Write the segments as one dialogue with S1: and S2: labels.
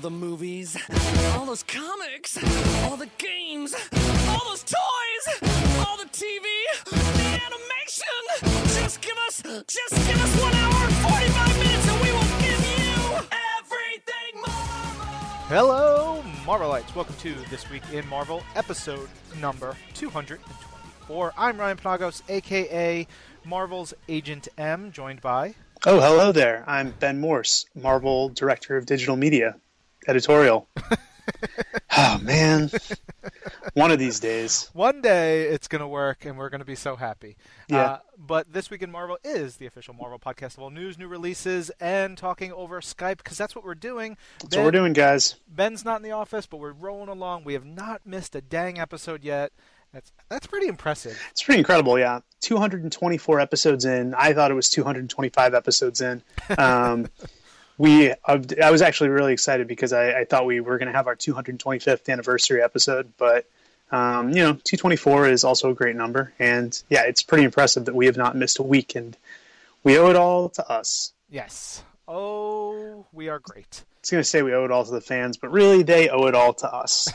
S1: the movies, all those comics, all the games, all those toys, all the TV, the animation. Just give us, just give us one hour and 45 minutes and we will give you everything Marvel.
S2: Hello, Marvelites. Welcome to This Week in Marvel, episode number 224. I'm Ryan Penagos, aka Marvel's Agent M, joined by.
S3: Oh, hello there. I'm Ben Morse, Marvel Director of Digital Media, editorial. oh, man. One of these days.
S2: One day it's going to work and we're going to be so happy.
S3: Yeah.
S2: Uh, but This Week in Marvel is the official Marvel podcast of all news, new releases, and talking over Skype because that's what we're doing.
S3: That's what we're doing, guys.
S2: Ben's not in the office, but we're rolling along. We have not missed a dang episode yet. That's that's pretty impressive.
S3: It's pretty incredible, yeah. 224 episodes in. I thought it was 225 episodes in. Um, we, I was actually really excited because I, I thought we were going to have our 225th anniversary episode, but um, you know, 224 is also a great number, and yeah, it's pretty impressive that we have not missed a week, and we owe it all to us.
S2: Yes. Oh, we are great.
S3: I was going to say we owe it all to the fans, but really they owe it all to us.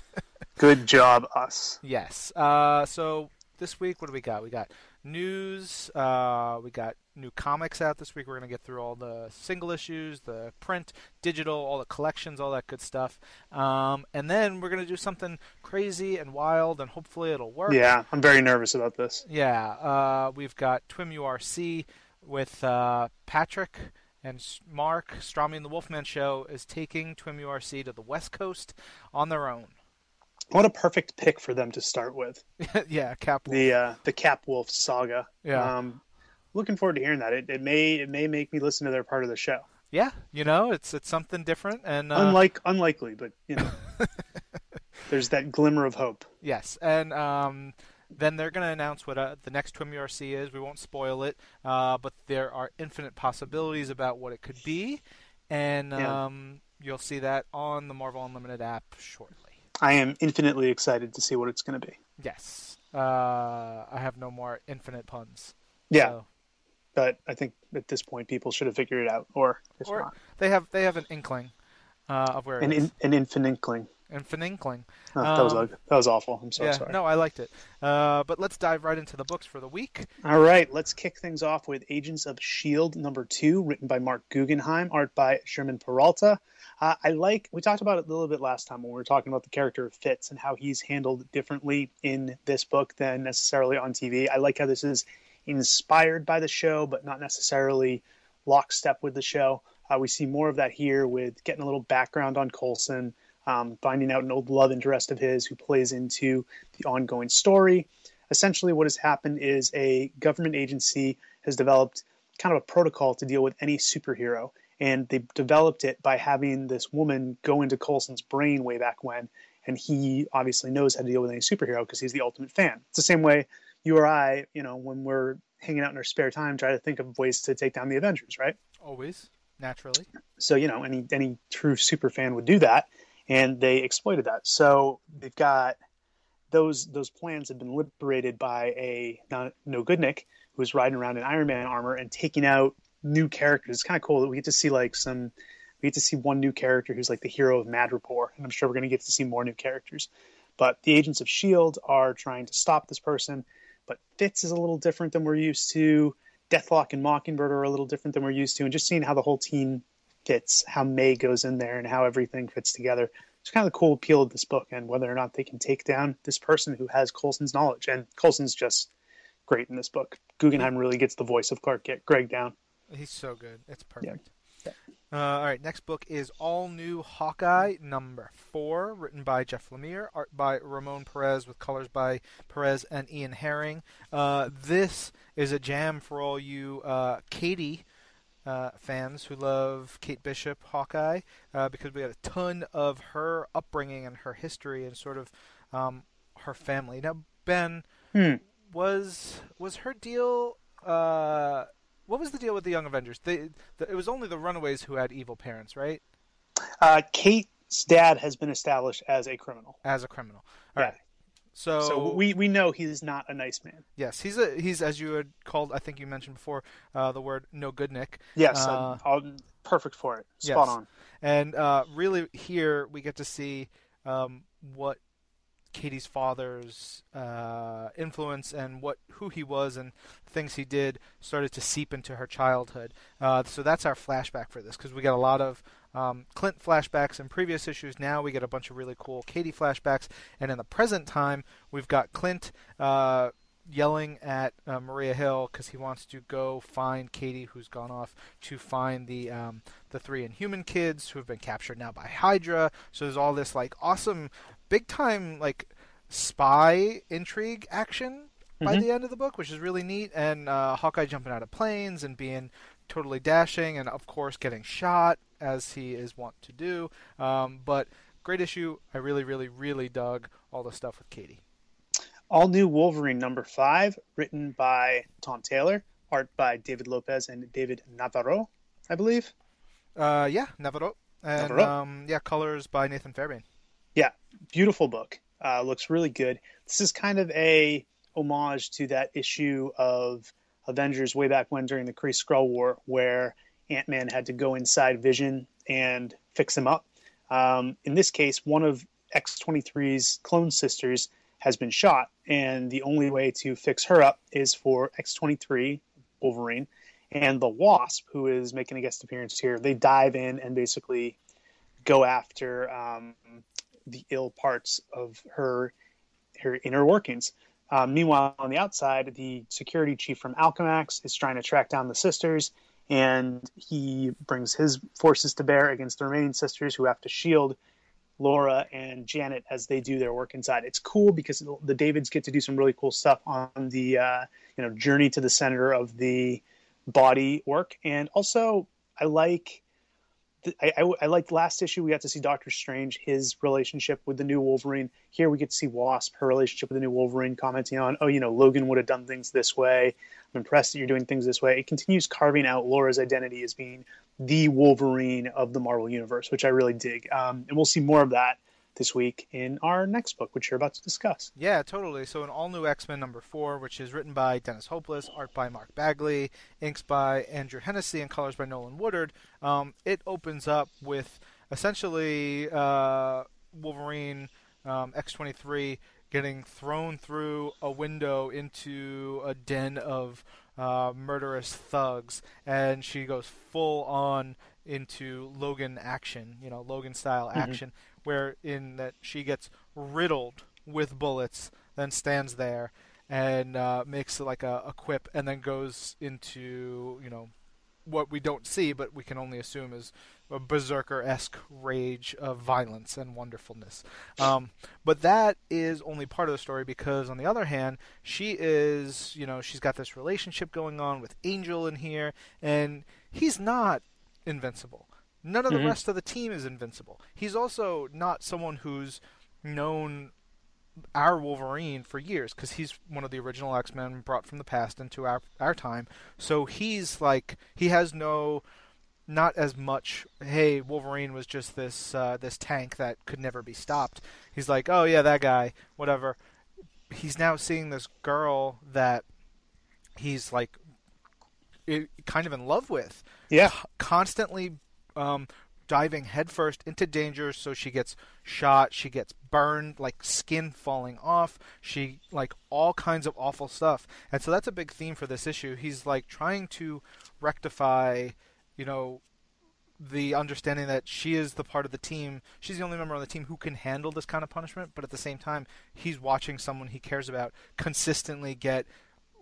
S3: Good job, us.
S2: Yes. Uh, so this week, what do we got? We got news. Uh, we got new comics out this week. We're gonna get through all the single issues, the print, digital, all the collections, all that good stuff. Um, and then we're gonna do something crazy and wild, and hopefully it'll work.
S3: Yeah, I'm very nervous about this.
S2: Yeah. Uh, we've got Twim URC with uh, Patrick and Mark. Strami and the Wolfman Show is taking Twim URC to the West Coast on their own.
S3: What a perfect pick for them to start with.
S2: yeah, Cap.
S3: The uh, the Cap Wolf saga.
S2: Yeah.
S3: Um, looking forward to hearing that. It, it may it may make me listen to their part of the show.
S2: Yeah, you know, it's it's something different and uh,
S3: Unlike unlikely, but you know, there's that glimmer of hope.
S2: yes, and um, then they're going to announce what uh, the next Twim URC is. We won't spoil it, uh, but there are infinite possibilities about what it could be, and
S3: Yeah.
S2: um, you'll see that on the Marvel Unlimited app shortly.
S3: I am infinitely excited to see what it's going to be.
S2: Yes, uh, I have no more infinite puns.
S3: Yeah,
S2: so-
S3: but I think at this point people should have figured it out, or if
S2: or
S3: not,
S2: they have they have an inkling uh, of where
S3: an
S2: it is.
S3: in, an infant inkling.
S2: Infinite inkling.
S3: Oh, that was
S2: Um,
S3: ugly. that was awful. I'm so
S2: yeah,
S3: sorry.
S2: no, I liked it. Uh, but let's dive right into the books for the week.
S3: All right, let's kick things off with Agents of S.H.I.E.L.D. Number two, written by Mark Guggenheim, art by Germán Peralta. Uh, I like, we talked about it a little bit last time when we were talking about the character of Fitz and how he's handled differently in this book than necessarily on TV. I like how this is inspired by the show, but not necessarily lockstep with the show. Uh, we see more of that here with getting a little background on Coulson, um, finding out an old love interest of his who plays into the ongoing story. Essentially what has happened is a government agency has developed kind of a protocol to deal with any superhero. And they developed it by having this woman go into Coulson's brain way back when. And he obviously knows how to deal with any superhero because he's the ultimate fan. It's the same way you or i you know when we're hanging out in our spare time try to think of ways to take down the avengers right?
S2: Always, naturally.
S3: so you know any any true super fan would do that and they exploited that so they've got those those plans have been liberated by a no, no Goodnick who was riding around in Iron Man armor and taking out new characters. It's kind of cool that we get to see like some we get to see one new character who's like the hero of Madripoor, and I'm sure we're going to get to see more new characters. But the agents of Shield are trying to stop this person, but Fitz is a little different than we're used to. Deathlok and Mockingbird are a little different than we're used to, and just seeing how the whole team fits, how May goes in there, and how everything fits together. It's kind of the cool appeal of this book, and whether or not they can take down this person who has Coulson's knowledge. And Coulson's just great in this book. Guggenheim really gets the voice of Clark Gregg down.
S2: He's so good. It's perfect. Uh, all right, next book is All New Hawkeye number four, written by Jeff Lemire, art by Ramon Perez, with colors by Perez and Ian Herring. Uh, this is a jam for all you uh, Katie uh, fans who love Kate Bishop Hawkeye, uh, because we got a ton of her upbringing and her history and sort of um, her family. Now, Ben,
S3: Hmm.
S2: was was her deal? Uh, what was the deal with the Young Avengers? They, the, it was only the Runaways who had evil parents, right?
S3: Uh, Kate's dad has been established as a criminal.
S2: As a criminal. All
S3: Yeah.
S2: right. So,
S3: so we we know he's not a nice man.
S2: Yes, he's a he's as you had called. I think you mentioned before uh, the word no good Nick.
S3: Yes,
S2: Uh,
S3: I'm perfect for it. Spot
S2: yes.
S3: on.
S2: And uh, really, here we get to see um, what Katie's father's uh, influence and what who he was and things he did started to seep into her childhood. Uh, so that's our flashback for this because we get a lot of um, Clint flashbacks in previous issues. Now we get a bunch of really cool Katie flashbacks, and in the present time we've got Clint. Uh, yelling at uh, Maria Hill because he wants to go find Katie, who's gone off to find the um, the three Inhuman kids who have been captured now by Hydra. So there's all this like awesome, big time like spy intrigue action by
S3: Mhm.
S2: the end of the book, which is really neat. And uh, Hawkeye jumping out of planes and being totally dashing, and of course getting shot as he is wont to do. Um, but great issue. I really, really, really dug all the stuff with Katie.
S3: All new Wolverine number five, written by Tom Taylor, art by David Lopez and David Navarro, I believe.
S2: Uh, yeah, Navarro. And
S3: Navarro.
S2: um, yeah, colors by Nathan Fairbairn.
S3: Yeah, beautiful book. Uh, looks really good. This is kind of a homage to that issue of Avengers way back when during the Kree Skrull War, where Ant Man had to go inside Vision and fix him up. Um, in this case, one of X23's clone sisters has been shot, and the only way to fix her up is for X23 Wolverine and the Wasp, who is making a guest appearance here. They dive in and basically go after um, the ill parts of her her inner workings. Um, meanwhile, on the outside, the security chief from Alchemax is trying to track down the sisters, and he brings his forces to bear against the remaining sisters who have to shield Laura and Janet as they do their work inside. It's cool because the Davids get to do some really cool stuff on the uh, you know journey to the center of the body work, and also I like. I, I, I liked last issue. We got to see Doctor Strange, his relationship with the new Wolverine. Here we get to see Wasp, her relationship with the new Wolverine, commenting on, oh, you know, Logan would have done things this way. I'm impressed that you're doing things this way. It continues carving out Laura's identity as being the Wolverine of the Marvel Universe, which I really dig. Um, and we'll see more of that this week in our next book, which you're about to discuss.
S2: Yeah, totally. So an all new X Men number four, which is written by Dennis Hopeless, art by Mark Bagley, inks by Andrew Hennessy, and colors by Nolan Woodard. Um, it opens up with essentially uh, Wolverine um, X23 getting thrown through a window into a den of uh, murderous thugs, and she goes full on into Logan action, you know, Logan style action, where in that she gets riddled with bullets, then stands there and uh, makes like a, a quip, and then goes into you know what we don't see, but we can only assume is a berserker-esque rage of violence and wonderfulness. Um, but that is only part of the story because, on the other hand, she is, you know, she's got this relationship going on with Angel in here, and he's not invincible. None of the
S3: Mhm.
S2: rest of the team is invincible. He's also not someone who's known our Wolverine for years because he's one of the original X Men brought from the past into our our time. So he's like he has no not as much hey wolverine was just this uh, this tank that could never be stopped he's like oh yeah that guy whatever he's now seeing this girl that he's like kind of in love with
S3: Yeah.
S2: constantly um, diving headfirst into danger. So she gets shot. She gets burned like skin falling off. She like all kinds of awful stuff. And so that's a big theme for this issue. He's like trying to rectify you know the understanding that she is the part of the team. She's the only member on the team who can handle this kind of punishment. But at the same time he's watching someone he cares about consistently get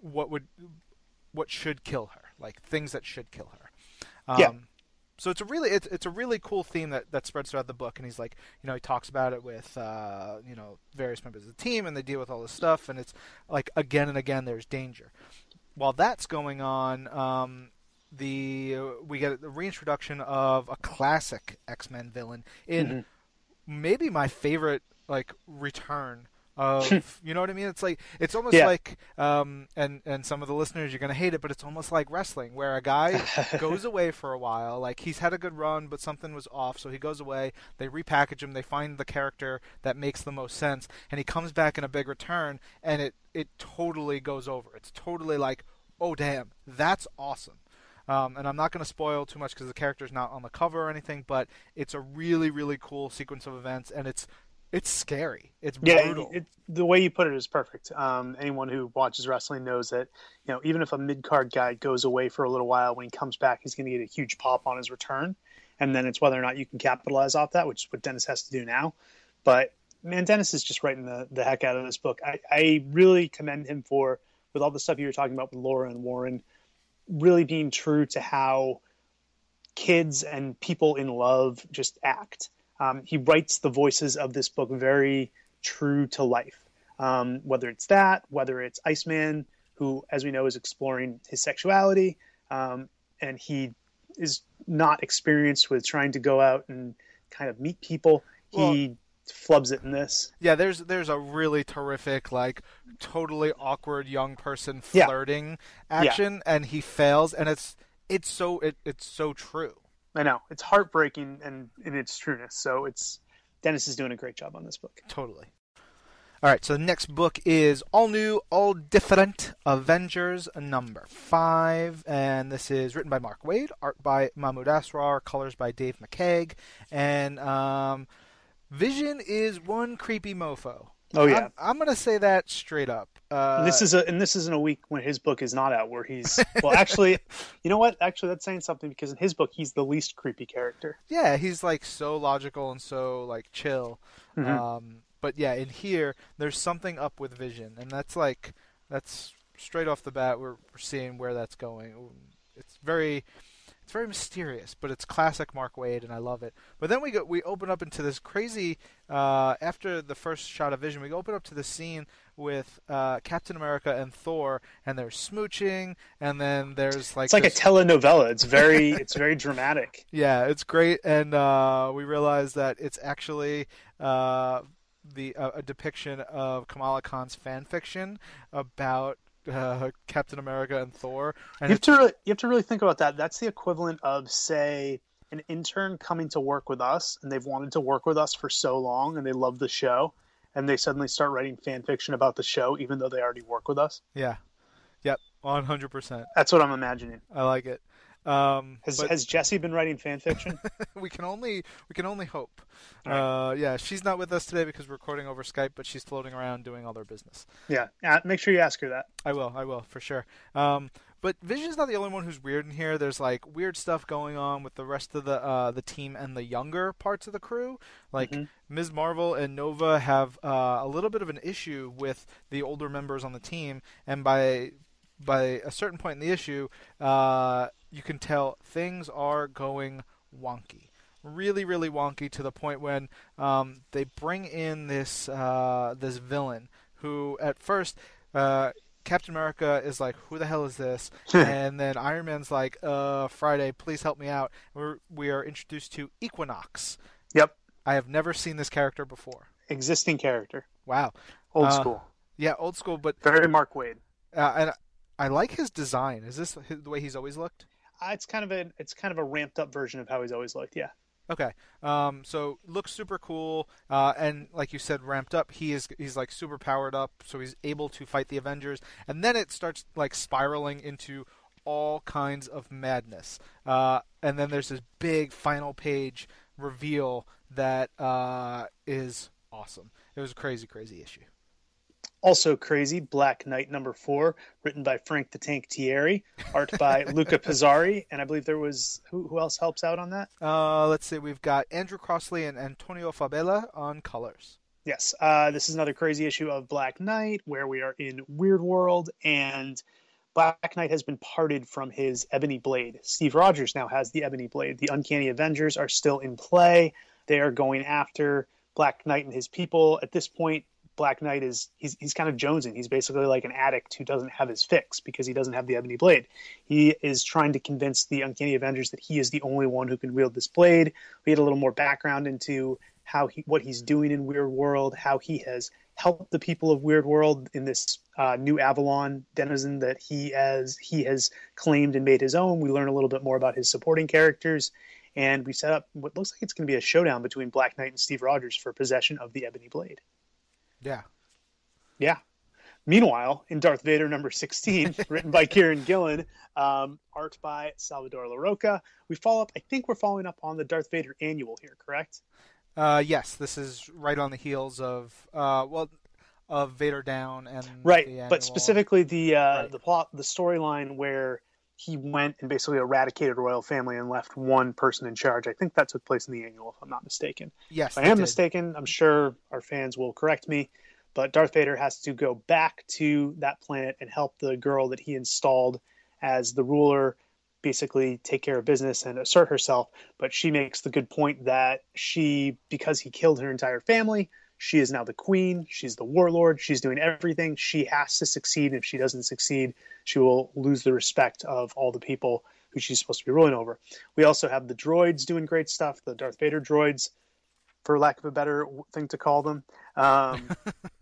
S2: what would what should kill her like things that should kill her. Um,
S3: Yeah.
S2: So it's a really it's, it's a really cool theme that, that spreads throughout the book. And he's like you know he talks about it with uh, you know various members of the team and they deal with all this stuff. And it's like again and again there's danger. While that's going on um, the uh, we get the reintroduction of a classic X-Men villain in
S3: Mhm.
S2: maybe my favorite like return of you know what I mean? It's like it's almost yeah. like um, and and some of the listeners you're gonna hate it, but it's almost like wrestling where a guy goes away for a while, like he's had a good run, but something was off, so he goes away. They repackage him, they find the character that makes the most sense, and he comes back in a big return, and it it totally goes over. It's totally like, oh damn, that's awesome. Um, and I'm not going to spoil too much because the character's not on the cover or anything, but it's a really, really cool sequence of events, and it's it's scary. It's brutal.
S3: Yeah, it, the way you put it is perfect. Um, anyone who watches wrestling knows that you know even if a mid card guy goes away for a little while, when he comes back, he's going to get a huge pop on his return, and then it's whether or not you can capitalize off that, which is what Dennis has to do now. But man, Dennis is just writing the, the heck out of this book. I, I really commend him for with all the stuff you were talking about with Laura and Warren, really being true to how kids and people in love just act um, he writes the voices of this book very true to life. Um, whether it's that, whether it's Iceman, who, as we know, is exploring his sexuality, um, and he is not experienced with trying to go out and kind of meet people. Well, he flubs it in this.
S2: Yeah, there's there's a really terrific, like totally awkward young person flirting yeah. action, yeah. and he fails, and it's it's so it, it's so true.
S3: I know it's heartbreaking and in its trueness. So it's Dennis is doing a great job on this book.
S2: Totally. All right, so the next book is All New, All Different Avengers number five, and this is written by Mark Waid, art by Mahmud Asrar, colors by Dave McCaig, and um, Vision is one creepy mofo.
S3: Oh yeah,
S2: I'm, I'm gonna say that straight up.
S3: Uh, this is a and this isn't a week when his book is not out, where he's well, actually, you know what? Actually, that's saying something because in his book, he's the least creepy character.
S2: Yeah, he's like so logical and so like chill. Mm-hmm. Um, but yeah, in here, there's something up with Vision, and that's like that's straight off the bat. We're, we're seeing where that's going. It's very it's very mysterious, but it's classic Mark Waid, and I love it. But then we go, we open up into this crazy. Uh, after the first shot of Vision, we open up to the scene with uh, Captain America and Thor, and they're smooching, and then there's like
S3: it's like this... a telenovela. It's very it's very dramatic.
S2: Yeah, it's great, and uh, we realize that it's actually. Uh, the uh, a depiction of Kamala Khan's fan fiction about uh, Captain America and Thor. And
S3: you have to really, you have to really think about that. That's the equivalent of say an intern coming to work with us, and they've wanted to work with us for so long, and they love the show, and they suddenly start writing fan fiction about the show, even though they already work with us.
S2: Yeah. Yep. One hundred percent.
S3: That's what I'm imagining.
S2: I like it. Um,
S3: has but... has Jesse been writing fan fiction?
S2: we can only we can only hope. Right. Uh, yeah, she's not with us today because we're recording over Skype, but she's floating around doing all their business.
S3: Yeah. Make sure you ask her that.
S2: I will. I will for sure. Um, but Vision's not the only one who's weird in here. There's like weird stuff going on with the rest of the uh, the team and the younger parts of the crew. Like mm-hmm. Ms. Marvel and Nova have uh, a little bit of an issue with the older members on the team, and by by a certain point in the issue, uh, you can tell things are going wonky. Really, really wonky to the point when um, they bring in this uh, this villain who, at first, uh, Captain America is like, "Who the hell is this?" and then Iron Man's like, "Uh, Friday, please help me out." We're, we are introduced to Equinox.
S3: Yep.
S2: I have never seen this character before.
S3: Existing character.
S2: Wow.
S3: Old uh, school.
S2: Yeah, old school, but
S3: very Mark Waid.
S2: Uh, and I like his design. Is this the way he's always looked?
S3: It's kind of a it's kind of a ramped up version of how he's always looked. Yeah.
S2: Okay. Um, so looks super cool, uh, and like you said, ramped up. He is he's like super powered up, so he's able to fight the Avengers, and then it starts like spiraling into all kinds of madness. Uh, and then there's this big final page reveal that uh, is awesome. It was a crazy, crazy issue.
S3: Also crazy, Black Knight number four, written by Frank the Tank Tieri, art by Luca Pizzari, and I believe there was who, who else helps out on that?
S2: Uh, let's see, we've got Andrew Crossley and Antonio Fabela on colors.
S3: Yes, uh, this is another crazy issue of Black Knight, where we are in Weird World, and Black Knight has been parted from his Ebony Blade. Steve Rogers now has the Ebony Blade. The Uncanny Avengers are still in play. They are going after Black Knight and his people. At this point, Black Knight is he's he's kind of jonesing. He's basically like an addict who doesn't have his fix because he doesn't have the ebony blade. He is trying to convince the Uncanny Avengers that he is the only one who can wield this blade. We get a little more background into how he what he's doing in Weird World, how he has helped the people of Weird World in this uh, new Avalon denizen that he as he has claimed and made his own. We learn a little bit more about his supporting characters, and we set up what looks like it's going to be a showdown between Black Knight and Steve Rogers for possession of the Ebony Blade.
S2: Yeah,
S3: yeah. Meanwhile, in Darth Vader number 16, written by Kieron Gillen, um, art by Salvador Larroca, we follow up, I think we're following up on the Darth Vader annual here, correct?
S2: Uh, yes, this is right on the heels of, uh, well, of Vader Down and
S3: right, but specifically the uh, right. the plot, the storyline where he went and basically eradicated royal family and left one person in charge. I think that took place in the annual, if I'm not mistaken.
S2: Yes,
S3: if I am did. mistaken. I'm sure our fans will correct me. But Darth Vader has to go back to that planet and help the girl that he installed as the ruler basically take care of business and assert herself. But she makes the good point that she, because he killed her entire family, she is now the queen. She's the warlord. She's doing everything. She has to succeed. If she doesn't succeed, she will lose the respect of all the people who she's supposed to be ruling over. We also have the droids doing great stuff, the Darth Vader droids, for lack of a better thing to call them. Um,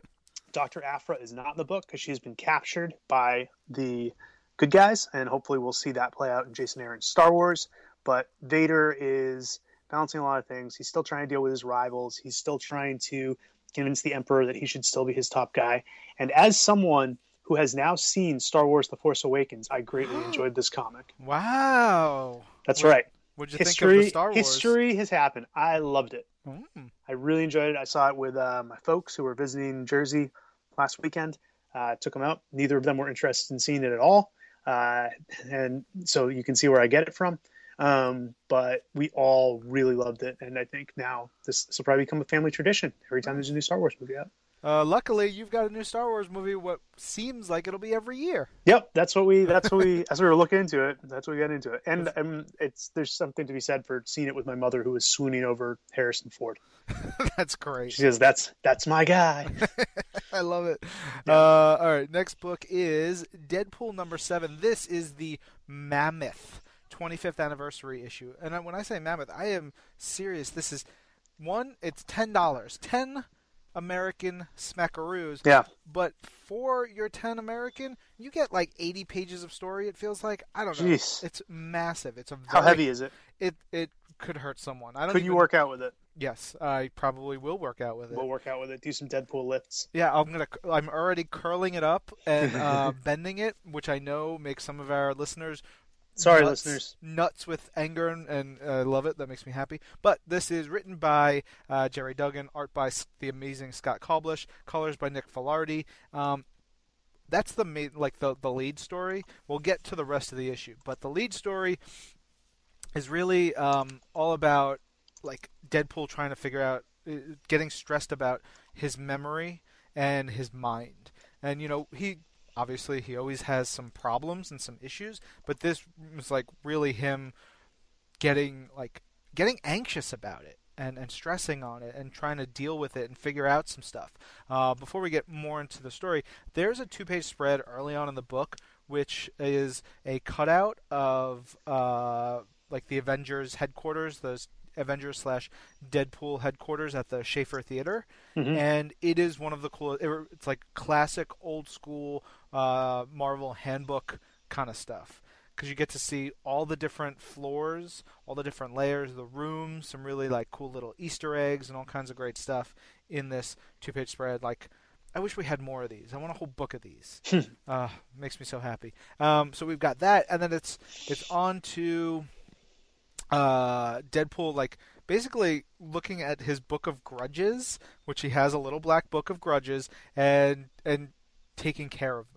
S3: Dr. Aphra is not in the book because she's been captured by the good guys, and hopefully we'll see that play out in Jason Aaron's Star Wars. But Vader is balancing a lot of things. He's still trying to deal with his rivals. He's still trying to convince the Emperor that he should still be his top guy. And as someone who has now seen Star Wars: The Force Awakens, I greatly enjoyed this comic.
S2: Wow,
S3: that's what, right.
S2: What'd you history, think of the Star Wars?
S3: History has happened. I loved it. Mm. I really enjoyed it. I saw it with uh, my folks who were visiting Jersey last weekend. Uh, took them out. Neither of them were interested in seeing it at all, uh, and so you can see where I get it from. Um, but we all really loved it, and I think now this, this will probably become a family tradition. Every time there's a new Star Wars movie out.
S2: Uh, luckily, you've got a new Star Wars movie. What seems like it'll be every year.
S3: Yep, that's what we. That's what we. as we were looking into it, that's what we got into it. And um, it's there's something to be said for seeing it with my mother, who was swooning over Harrison Ford.
S2: that's great.
S3: She says, "That's that's my guy."
S2: I love it. Yeah. Uh, all right, next book is Deadpool number seven. This is the Mammoth 25th anniversary issue, and when I say Mammoth, I am serious. This is one. It's ten dollars. Ten American smackaroos.
S3: Yeah.
S2: But for your 10 American, you get like 80 pages of story, it feels like. I don't know. Jeez. It's massive. It's a very,
S3: How heavy is it?
S2: It it could hurt someone. I don't
S3: Could
S2: even,
S3: you work out with it?
S2: Yes, I probably will work out with it.
S3: We'll work out with it. Do some Deadpool lifts.
S2: Yeah, I'm gonna. I'm already curling it up and uh, bending it, which I know makes some of our listeners
S3: Sorry,
S2: nuts,
S3: listeners.
S2: Nuts with anger, and, and I uh, love it. That makes me happy. But this is written by uh, Gerry Duggan, art by the amazing Scott Koblish, colors by Nick Filardi. Um, that's the main, like the the lead story. We'll get to the rest of the issue, but the lead story is really um, all about like Deadpool trying to figure out, uh, getting stressed about his memory and his mind. And you know he obviously he always has some problems and some issues, but this was like really him getting like getting anxious about it and, and stressing on it and trying to deal with it and figure out some stuff. Uh, before we get more into the story, there's a two page spread early on in the book which is a cutout of uh, like the Avengers headquarters, those Avengers slash Deadpool headquarters at the Schaefer Theater, mm-hmm. and it is one of the coolest. It's like classic old school uh, Marvel handbook kind of stuff because you get to see all the different floors, all the different layers of the rooms, some really like cool little Easter eggs and all kinds of great stuff in this two-page spread. Like, I wish we had more of these. I want a whole book of these. uh, makes me so happy. Um, so we've got that, and then it's it's on to uh, Deadpool like basically looking at his book of grudges, which he has a little black book of grudges, and and taking care of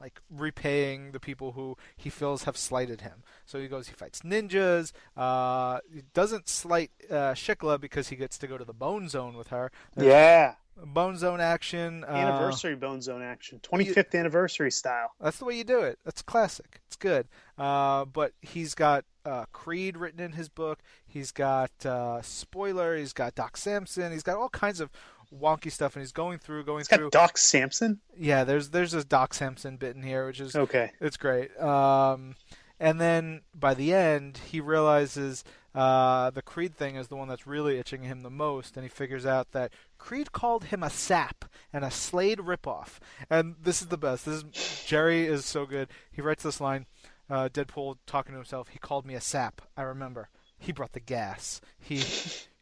S2: like repaying the people who he feels have slighted him. So he goes, he fights ninjas. Uh, he doesn't slight uh, Shiklah because he gets to go to the Bone Zone with her.
S3: There's yeah.
S2: Bone Zone action.
S3: Uh, anniversary uh, Bone Zone action. 25th anniversary style.
S2: That's the way you do it. That's classic. It's good. Uh, but he's got uh, Creed written in his book. He's got uh, spoiler. He's got Doc Samson. He's got all kinds of wonky stuff, and he's going through, going through.
S3: Doc Samson.
S2: Yeah, there's there's this Doc Samson bit in here, which is
S3: okay.
S2: It's great. Um, And then by the end, he realizes uh, the Creed thing is the one that's really itching him the most, and he figures out that Creed called him a sap and a Slade ripoff. And this is the best. This is Gerry is so good. He writes this line. Uh, Deadpool talking to himself. He called me a sap. I remember. He brought the gas. He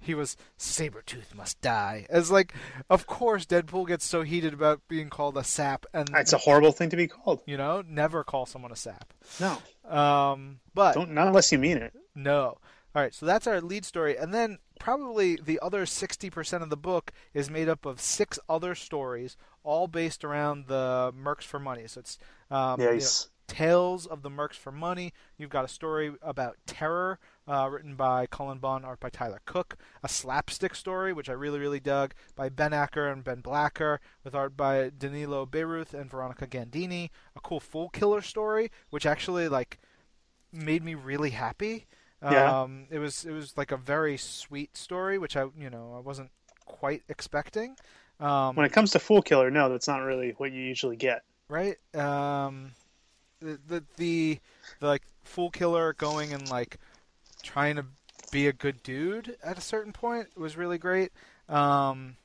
S2: he was Sabretooth must die. As like, of course, Deadpool gets so heated about being called a sap, and
S3: it's a horrible thing to be called.
S2: You know, never call someone a sap.
S3: No.
S2: Um, but
S3: don't not unless you mean it.
S2: No. All right, so that's our lead story, and then probably the other sixty percent of the book is made up of six other stories, all based around the Mercs for Money. So it's um,
S3: yes.
S2: You know, Tales of the Mercs for Money. You've got a story about terror, uh, written by Cullen Bunn, art by Tyler Cook. A slapstick story, which I really, really dug, by Ben Acker and Ben Blacker, with art by Danilo Beyruth and Veronica Gandini. A cool Fool Killer story, which actually like made me really happy.
S3: Yeah.
S2: Um, it was it was like a very sweet story, which I you know I wasn't quite expecting. Um,
S3: when it comes to Fool Killer, no, that's not really what you usually get.
S2: Right. Um, the, the the the like Fool Killer going and like trying to be a good dude at a certain point was really great. Um,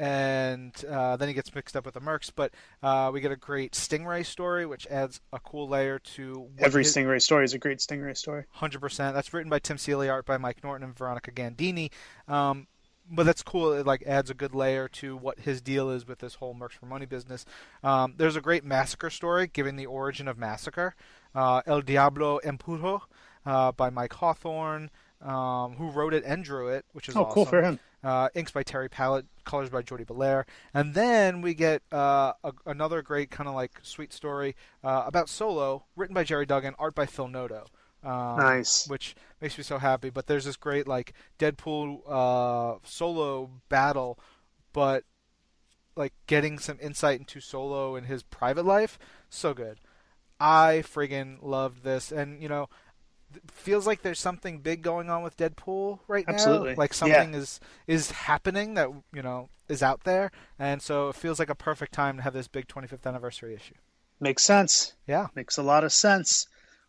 S2: and uh, then he gets mixed up with the Mercs. But uh, we get a great Stingray story, which adds a cool layer to
S3: every his... Stingray story is a great Stingray story.
S2: Hundred percent. That's written by Tim Seeley, art by Mike Norton and Veronica Gandini. Um, but that's cool. It like adds a good layer to what his deal is with this whole Mercs for Money business. Um, there's a great massacre story giving the origin of massacre. Uh, El Diablo Empuro uh, by Mike Hawthorne, um, who wrote it and drew it, which is
S3: oh
S2: awesome.
S3: cool for him.
S2: Uh, inks by Terry Pallot, colors by Jordie Bellaire, and then we get uh, a, another great kind of like sweet story uh, about Solo, written by Gerry Duggan, art by Phil Noto. Um,
S3: nice.
S2: Which makes me so happy. But there's this great like Deadpool uh, Solo battle, but like getting some insight into Solo and his private life, so good. I friggin' loved this, and you know, feels like there's something big going on with Deadpool right
S3: Absolutely.
S2: now. Like something
S3: yeah.
S2: is is happening that you know is out there, and so it feels like a perfect time to have this big 25th anniversary issue.
S3: Makes sense.
S2: Yeah,
S3: makes a lot of sense.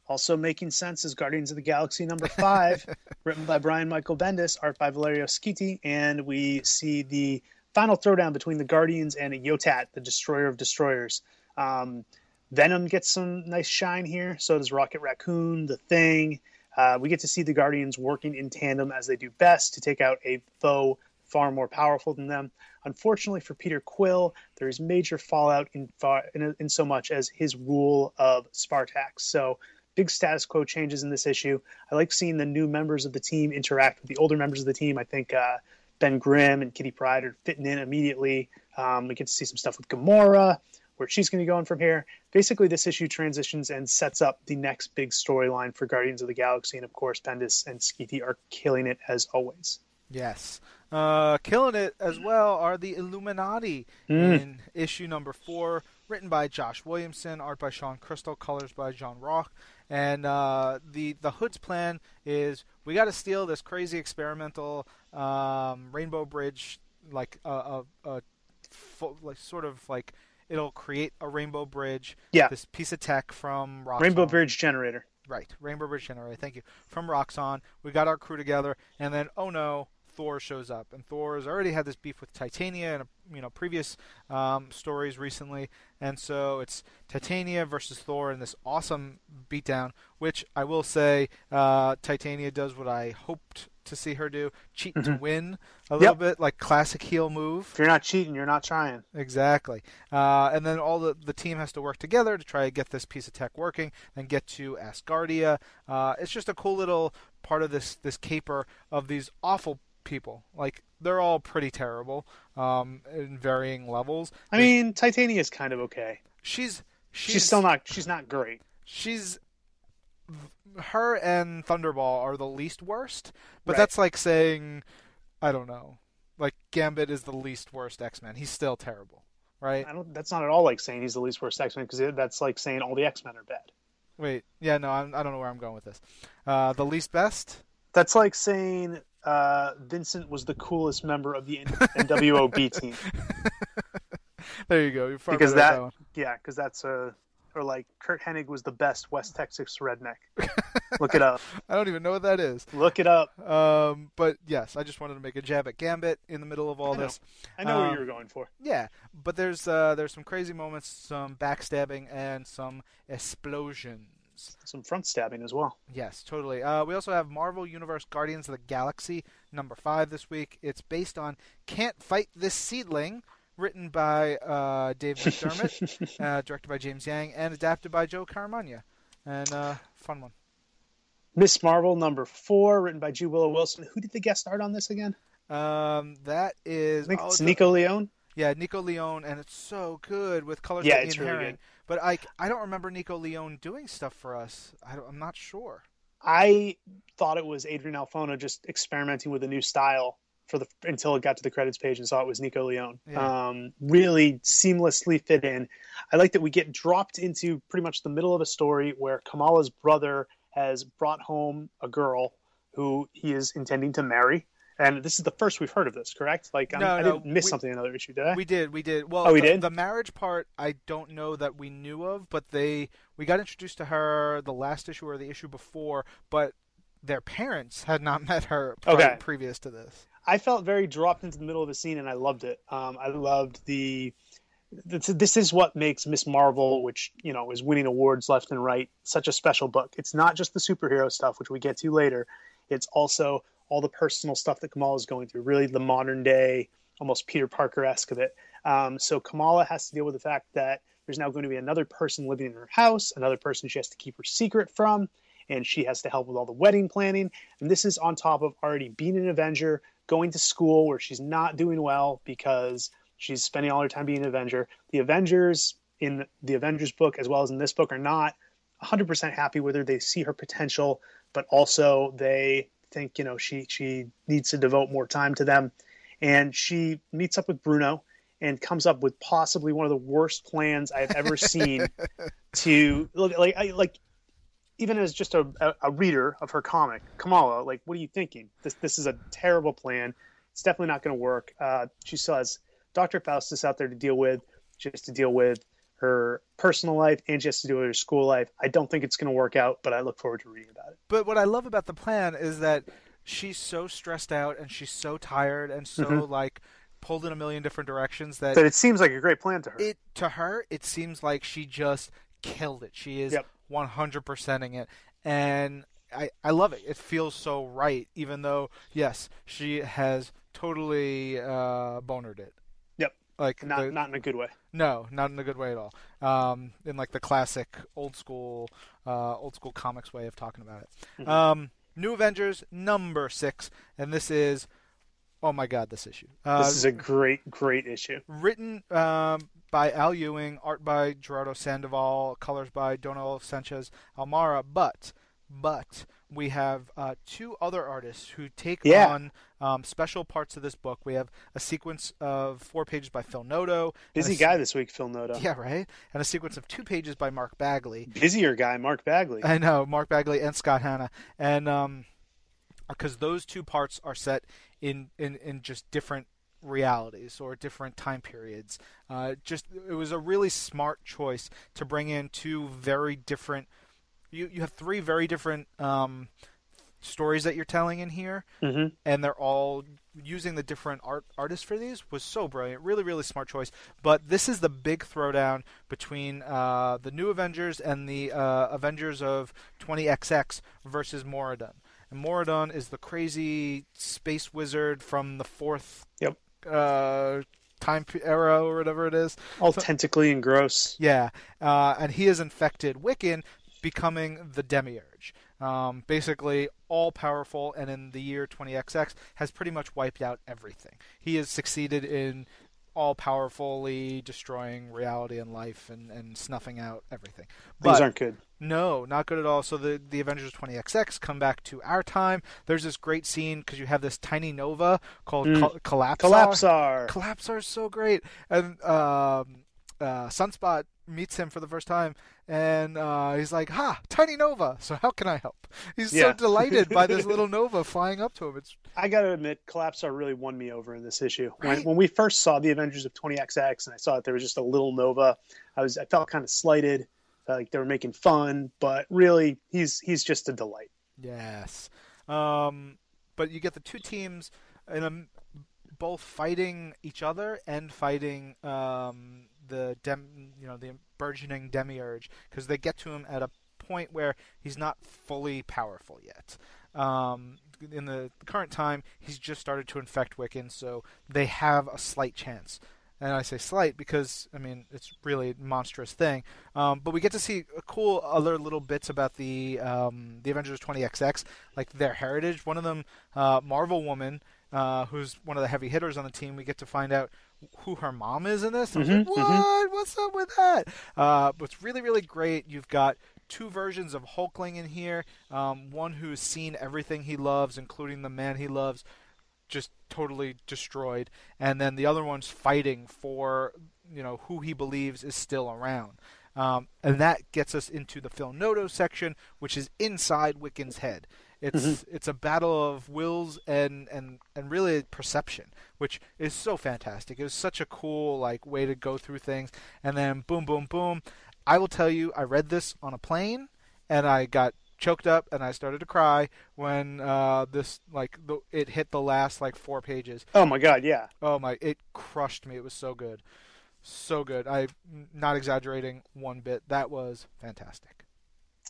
S3: Also making sense is Guardians of the Galaxy number five, written by Brian Michael Bendis, art by Valerio Schiti, and we see the final throwdown between the Guardians and Yotat, the Destroyer of Destroyers. Um, Venom gets some nice shine here. So does Rocket Raccoon, The Thing. Uh, we get to see the Guardians working in tandem as they do best to take out a foe far more powerful than them. Unfortunately for Peter Quill, there is major fallout in, far, in, in so much as his rule of Spartax. So big status quo changes in this issue. I like seeing the new members of the team interact with the older members of the team. I think uh, Ben Grimm and Kitty Pryde are fitting in immediately. Um, we get to see some stuff with Gamora where she's going to be going from here. Basically, this issue transitions and sets up the next big storyline for Guardians of the Galaxy, and of course, Bendis and Schiti are killing it as always.
S2: Yes. Uh, killing it as well are the Illuminati mm. in issue number four, written by Josh Williamson, art by Shawn Crystal, colors by John Rauch. And uh, the the Hood's plan is we got to steal this crazy experimental um, Rainbow Bridge, like a, a, a full, like sort of like It'll create a rainbow bridge.
S3: Yeah.
S2: This piece of tech from Roxxon.
S3: Rainbow Bridge generator.
S2: Right. Rainbow Bridge generator. Thank you. From Roxxon. We got our crew together, and then oh no, Thor shows up, and Thor has already had this beef with Titania and you know previous um, stories recently, and so it's Titania versus Thor in this awesome beatdown. Which I will say, uh, Titania does what I hoped to see her do cheat mm-hmm. to win a little
S3: yep.
S2: bit, like classic heel move.
S3: If you're not cheating, you're not trying.
S2: Exactly. Uh, and then all the, the team has to work together to try to get this piece of tech working and get to Asgardia. Uh, it's just a cool little part of this, this caper of these awful people. Like, they're all pretty terrible um, in varying levels.
S3: I mean, Titania is kind of okay.
S2: She's, she's
S3: she's still not she's not great.
S2: She's her and Thunderball are the least worst, but
S3: right.
S2: that's like saying, I don't know, like Gambit is the least worst X Men. He's still terrible, right?
S3: I don't. That's not at all like saying he's the least worst X Men because that's like saying all the X Men are bad.
S2: Wait, yeah, no, I'm, I do not know where I'm going with this. Uh, the least best.
S3: That's like saying uh, Vincent was the coolest member of the NWO B team.
S2: there you go.
S3: because that, that yeah, because that's a or like Curt Hennig was the best West Texas redneck. Look it up.
S2: I don't even know what that is.
S3: Look it up.
S2: Um, but yes, I just wanted to make a jab at Gambit in the middle of all
S3: I
S2: this.
S3: I know
S2: Um,
S3: what you were going for.
S2: Yeah, but there's uh, there's some crazy moments, some backstabbing, and some explosions.
S3: Some front stabbing as well.
S2: Yes, totally. Uh, we also have Marvel Universe Guardians of the Galaxy number five this week. It's based on Can't Fight This Seedling, written by uh, Dave McDermott, uh, directed by James Yang, and adapted by Joe Caramagna. And uh, fun one.
S3: Miss Marvel number four, written by G. Willow Wilson. Who did the guest start on this again?
S2: Um, that is
S3: I think
S2: oh,
S3: it's
S2: the-
S3: Nico Leon.
S2: Yeah, Nico Leon, and it's so good with colors
S3: Yeah, it's really
S2: Herring.
S3: good.
S2: But I, I don't remember Nico Leon doing stuff for us. I I'm not sure.
S3: I thought it was Adrian Alphona just experimenting with a new style for the until it got to the credits page and saw it was Nico Leon.
S2: Yeah.
S3: Um, really seamlessly fit in. I like that we get dropped into pretty much the middle of a story where Kamala's brother has brought home a girl who he is intending to marry. And this is the first we've heard of this, correct? Like,
S2: No,
S3: I
S2: no,
S3: didn't miss
S2: we-
S3: something in another issue, did I?
S2: We did, we did. Well,
S3: Oh, we
S2: the,
S3: did?
S2: The marriage part, I don't know that we knew of, but they we got introduced to her the last issue or the issue before, but their parents had not met her
S3: Okay.
S2: previous to this.
S3: I felt very dropped into the middle of the scene, and I loved it. Um, I loved the. This, this is what makes Miss Marvel, which you know is winning awards left and right, such a special book. It's not just the superhero stuff, which we get to later. It's also all the personal stuff that Kamala is going through. Really, the modern day, almost Peter Parker esque of it. Um, so Kamala has to deal with the fact that there's now going to be another person living in her house, another person she has to keep her secret from, and she has to help with all the wedding planning. And this is on top of already being an Avenger, going to school where she's not doing well because she's spending all her time being an Avenger. The Avengers in the Avengers book, as well as in this book, are not 100% happy with her. They see her potential, but also they think you know she she needs to devote more time to them. And she meets up with Bruno and comes up with possibly one of the worst plans I've ever seen to look like I, like even as just a, a, reader of her comic, Kamala, like, what are you thinking? This this is a terrible plan. It's definitely not going to work. Uh, she still has Doctor Faustus out there to deal with. She has to deal with her personal life and she has to deal with her school life. I don't think it's going to work out, but I look forward to reading about it.
S2: But what I love about the plan is that she's so stressed out and she's so tired and so
S3: Mm-hmm.
S2: like pulled in a million different directions that
S3: But it seems like a great plan to her.
S2: it to her it seems like she just killed it. She is
S3: Yep.
S2: 100%ing it and I, I love it. It feels so right, even though yes, she has totally uh, bonered it.
S3: Yep.
S2: Like
S3: not
S2: the-
S3: not in a good way.
S2: no, not in a good way at all. Um, in like the classic old school, uh, old school comics way of talking about it.
S3: Mm-hmm.
S2: Um, New Avengers number six, and this is, oh my god, this issue. Uh,
S3: This is a great great issue.
S2: written um, by Al Ewing, art by Gerardo Sandoval, colors by Donald Sanchez Almara. But, but we have uh, two other artists who take
S3: Yeah.
S2: on um, special parts of this book. We have a sequence of four pages by Phil Noto.
S3: Busy
S2: a se-
S3: guy this week, Phil Noto.
S2: Yeah, right. And a sequence of two pages by Mark Bagley.
S3: Busier guy, Mark Bagley.
S2: I know Mark Bagley and Scott Hanna, and um, because those two parts are set in in in just different realities or different time periods. Uh, just it was a really smart choice to bring in two very different. You you have three very different um, stories that you're telling in here,
S3: Mhm.
S2: and they're all using the different art artists for these was so brilliant. Really, really smart choice. But this is the big throwdown between uh, the new Avengers and the uh, Avengers of 20XX versus Moridun. And Moridun is the crazy space wizard from the fourth
S3: Yep.
S2: uh, time era or whatever it is.
S3: All tentacly and gross.
S2: Yeah, uh, and he has infected Wiccan, becoming the Demiurge. Um, basically, all powerful, and in the year 20XX, has pretty much wiped out everything. He has succeeded in all powerfully destroying reality and life and, and snuffing out everything. But-
S3: aren't good.
S2: no, not good at all. So the the Avengers 20XX come back to our time. There's this great scene because you have this tiny nova called
S3: Mm.
S2: Col- Collapsar.
S3: Collapsar.
S2: Collapsar is so great, and um, uh, Sunspot meets him for the first time, and uh, he's like, "Ha, tiny nova! So how can I help?" He's so delighted by this little nova flying up to him. It's
S3: I gotta admit, Collapsar really won me over in this issue.
S2: Right?
S3: When, when we first saw the Avengers of 20XX, and I saw that there was just a little Nova, I was I felt kind of slighted. like they were making fun, but really he's he's just a delight.
S2: Yes, um, but you get the two teams in a, both fighting each other and fighting um, the dem, you know the burgeoning demiurge because they get to him at a point where he's not fully powerful yet. Um, in the current time, he's just started to infect Wiccan, so they have a slight chance. And I say slight because I mean it's really a monstrous thing. Um, but we get to see cool other little bits about the um, the Avengers 20XX, like their heritage. One of them, uh, Marvel Woman, uh, who's one of the heavy hitters on the team. We get to find out who her mom is in this. I was mm-hmm, like, what? Mm-hmm. What's up with that? Uh, what's really really great. You've got two versions of Hulkling in here. Um, one who's seen everything he loves, including the man he loves, just totally destroyed, and then the other one's fighting for you know who he believes is still around. Um, and that gets us into the Phil Noto section, which is inside Wiccan's head. It's mm-hmm. it's a battle of wills and, and and really perception, which is so fantastic. It was such a cool like way to go through things. And then boom, boom, boom. I will tell you, I read this on a plane, and I got choked up and I started to cry when uh, this like the, it hit the last like four pages.
S3: Oh my god, yeah.
S2: Oh my, it crushed me. It was so good, so good. I'm not exaggerating one bit. That was fantastic.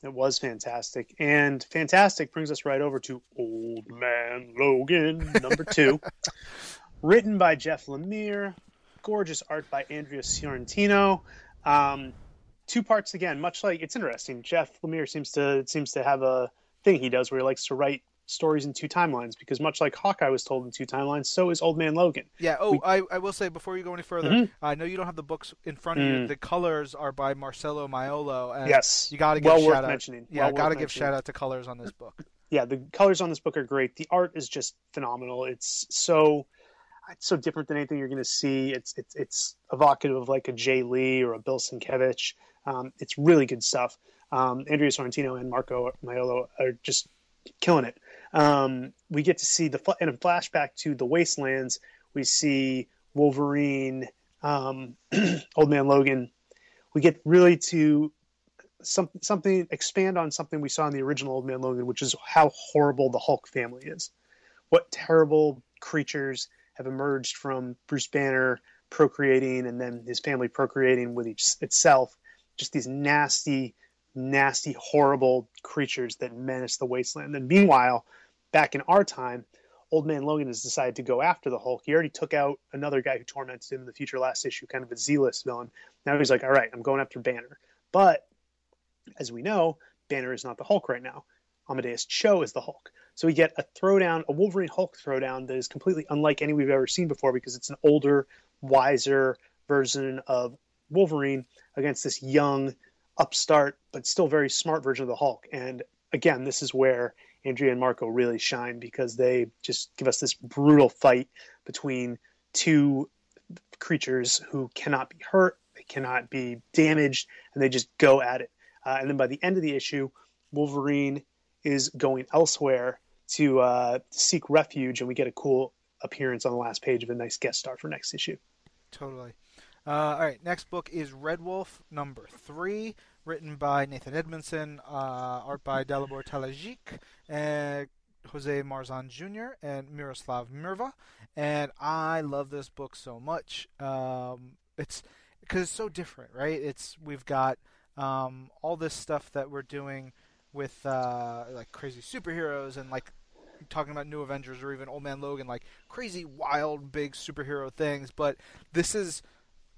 S3: It was fantastic, and fantastic brings us right over to Old Man Logan number two, written by Jeff Lemire, gorgeous art by Andrea Sorrentino. Um, two parts again, much like it's interesting. Jeff Lemire seems to seems to have a thing he does where he likes to write stories in two timelines because much like Hawkeye was told in two timelines, so is Old Man Logan.
S2: Yeah. Oh, we... I, I will say before you go any further, mm-hmm. I know you don't have the books in front of mm. you. The colors are by Marcelo Maiolo. And
S3: yes.
S2: You got to give
S3: well
S2: shout
S3: worth
S2: out.
S3: mentioning.
S2: Yeah,
S3: well
S2: got to give shout out to colors on this book.
S3: Yeah, the colors on this book are great. The art is just phenomenal. It's so it's so different than anything you're going to see. It's it's it's evocative of like a Jay Lee or a Bill Sienkiewicz. Um, it's really good stuff. Um, Andrea Sorrentino and Marco Maiolo are just killing it. Um, we get to see the in a flashback to the Wastelands. We see Wolverine, um, Old Man Logan. We get really to some, something expand on something we saw in the original Old Man Logan, which is how horrible the Hulk family is. What terrible creatures have emerged from Bruce Banner procreating and then his family procreating with each, itself just these nasty, nasty, horrible creatures that menace the wasteland. And meanwhile, back in our time, Old Man Logan has decided to go after the Hulk. He already took out another guy who tormented him in the future last issue, kind of a zealous villain. Now he's like, all right, I'm going after Banner. But as we know, Banner is not the Hulk right now. Amadeus Cho is the Hulk. So we get a throwdown, a Wolverine Hulk throwdown that is completely unlike any we've ever seen before because it's an older, wiser version of Wolverine against this young, upstart, but still very smart version of the Hulk. And again, this is where Andrea and Marco really shine because they just give us this brutal fight between two creatures who cannot be hurt, they cannot be damaged, and they just go at it. Uh, and then by the end of the issue, Wolverine is going elsewhere to uh, seek refuge, and we get a cool appearance on the last page of a nice guest star for next issue.
S2: Totally. Uh, all right, next book is Red Wolf number three, written by Nathan Edmondson, uh, art by Dalibor Talajic, and Jose Marzan Jr. and Miroslav Mrva. And I love this book so much. Um, it's because it's so different, right? It's we've got um, all this stuff that we're doing with uh, like crazy superheroes and like talking about New Avengers or even Old Man Logan, like crazy, wild, big superhero things. But this is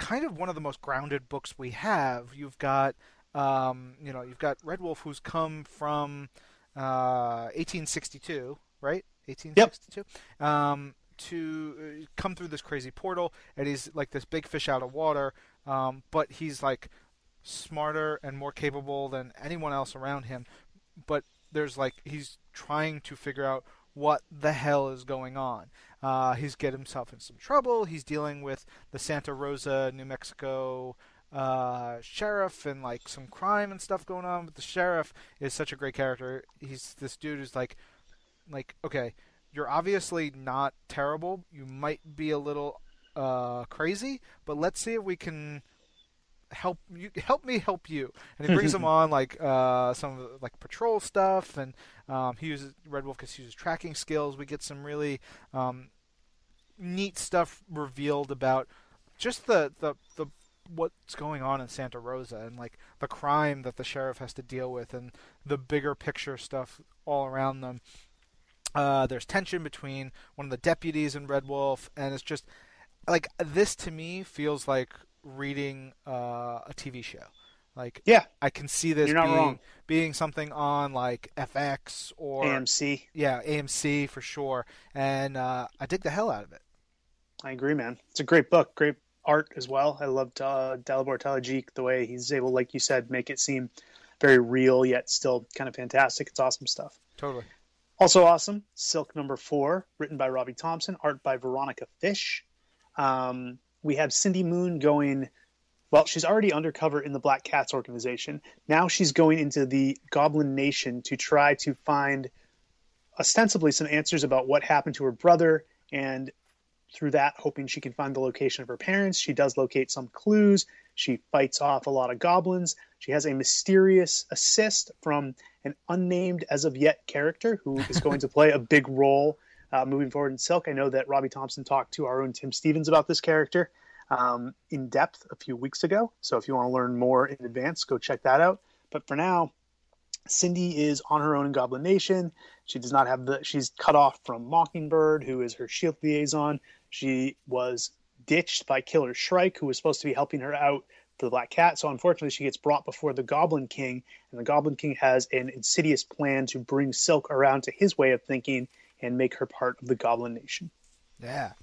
S2: kind of one of the most grounded books we have. You've got, um, you know, you've got Red Wolf, who's come from uh, 1862, right? 1862. Yep. Um, to uh, come through this crazy portal, and he's like this big fish out of water. Um, but he's like smarter and more capable than anyone else around him. But there's like he's trying to figure out what the hell is going on. Uh, he's get himself in some trouble. He's dealing with the Santa Rosa, New Mexico uh, sheriff and like some crime and stuff going on. But the sheriff is such a great character. He's this dude who's like, like okay, you're obviously not terrible. You might be a little uh, crazy, but let's see if we can help you help me help you. And he brings them on like uh, some of the, like patrol stuff. And um, he uses red wolf because he uses tracking skills. We get some really um, neat stuff revealed about just the, the the what's going on in Santa Rosa and like the crime that the sheriff has to deal with and the bigger picture stuff all around them. Uh, there's tension between one of the deputies and Red Wolf, and it's just like this to me feels like reading uh, a TV show. Like
S3: yeah,
S2: I can see this being, being something on like FX or
S3: AMC.
S2: Yeah, AMC for sure, and uh, I dig the hell out of it.
S3: I agree, man. It's a great book, great art as well. I loved uh, Dalibor Talajic the way he's able, like you said, make it seem very real yet still kind of fantastic. It's awesome stuff.
S2: Totally.
S3: Also awesome, Silk number four, written by Robbie Thompson, art by Veronica Fish. Um, we have Cindy Moon going. Well, she's already undercover in the Black Cats organization. Now she's going into the Goblin Nation to try to find ostensibly some answers about what happened to her brother and through that hoping she can find the location of her parents. She does locate some clues. She fights off a lot of goblins. She has a mysterious assist from an unnamed as of yet character who is going to play a big role uh, moving forward in Silk. I know that Robbie Thompson talked to our own Tim Stevens about this character um, in depth a few weeks ago. So if you want to learn more in advance, go check that out. But for now, Cindy is on her own in Goblin Nation. She does not have the. She's cut off from Mockingbird, who is her shield liaison. She was ditched by Killer Shrike, who was supposed to be helping her out for the Black Cat. So unfortunately, she gets brought before the Goblin King, and the Goblin King has an insidious plan to bring Silk around to his way of thinking and make her part of the Goblin Nation.
S2: Yeah.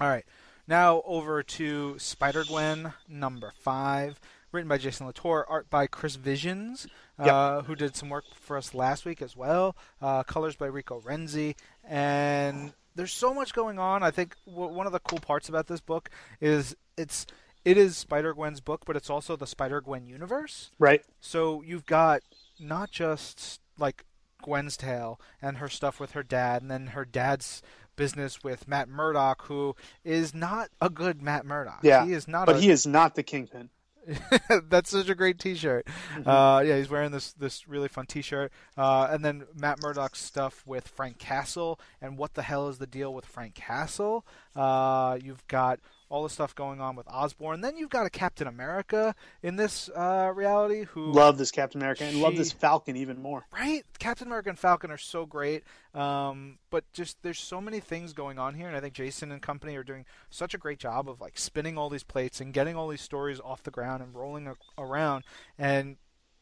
S2: All right. Now over to Spider Gwen number five, written by Jason Latour, art by Chris Visions, uh, who did some work for us last week as well. Uh, colors by Rico Renzi, and there's so much going on. I think w- one of the cool parts about this book is it's it is Spider Gwen's book, but it's also the Spider Gwen universe.
S3: Right.
S2: So you've got not just like Gwen's tale and her stuff with her dad, and then her dad's business with Matt Murdock, who is not a good Matt Murdock.
S3: Yeah,
S2: he is not.
S3: But
S2: a...
S3: he is not the kingpin.
S2: That's such a great T-shirt. Mm-hmm. Uh, yeah, he's wearing this this really fun T-shirt. Uh, and then Matt Murdock's stuff with Frank Castle, and what the hell is the deal with Frank Castle? Uh, you've got all the stuff going on with Osborn. Then you've got a Captain America in this uh, reality who
S3: love this Captain America and she, love this Falcon even more.
S2: Right, Captain America and Falcon are so great, um, but just there's so many things going on here, and I think Jason and company are doing such a great job of like spinning all these plates and getting all these stories off the ground and rolling a- around and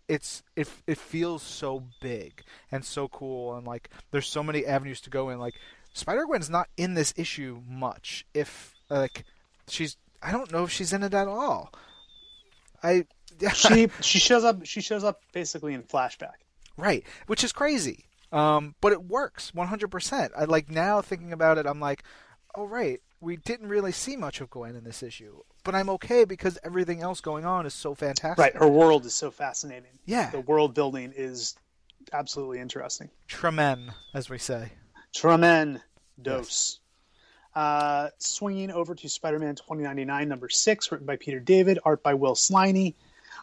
S2: it's it it feels so big and so cool and like there's so many avenues to go in like Spider Gwen's not in this issue much if like she's I don't know if she's in it at all. I
S3: she she shows up she shows up basically in flashback.
S2: Right, which is crazy. Um, but it works 100%. I like now thinking about it I'm like, "Oh right, we didn't really see much of Gwen in this issue." But I'm okay because everything else going on is so fantastic.
S3: Right, her world is so fascinating.
S2: Yeah.
S3: The world building is absolutely interesting.
S2: Tremen, as we say.
S3: Tremen dose. Yes. Uh, swinging over to Spider-Man 2099 number six, written by Peter David, art by Will Sliney.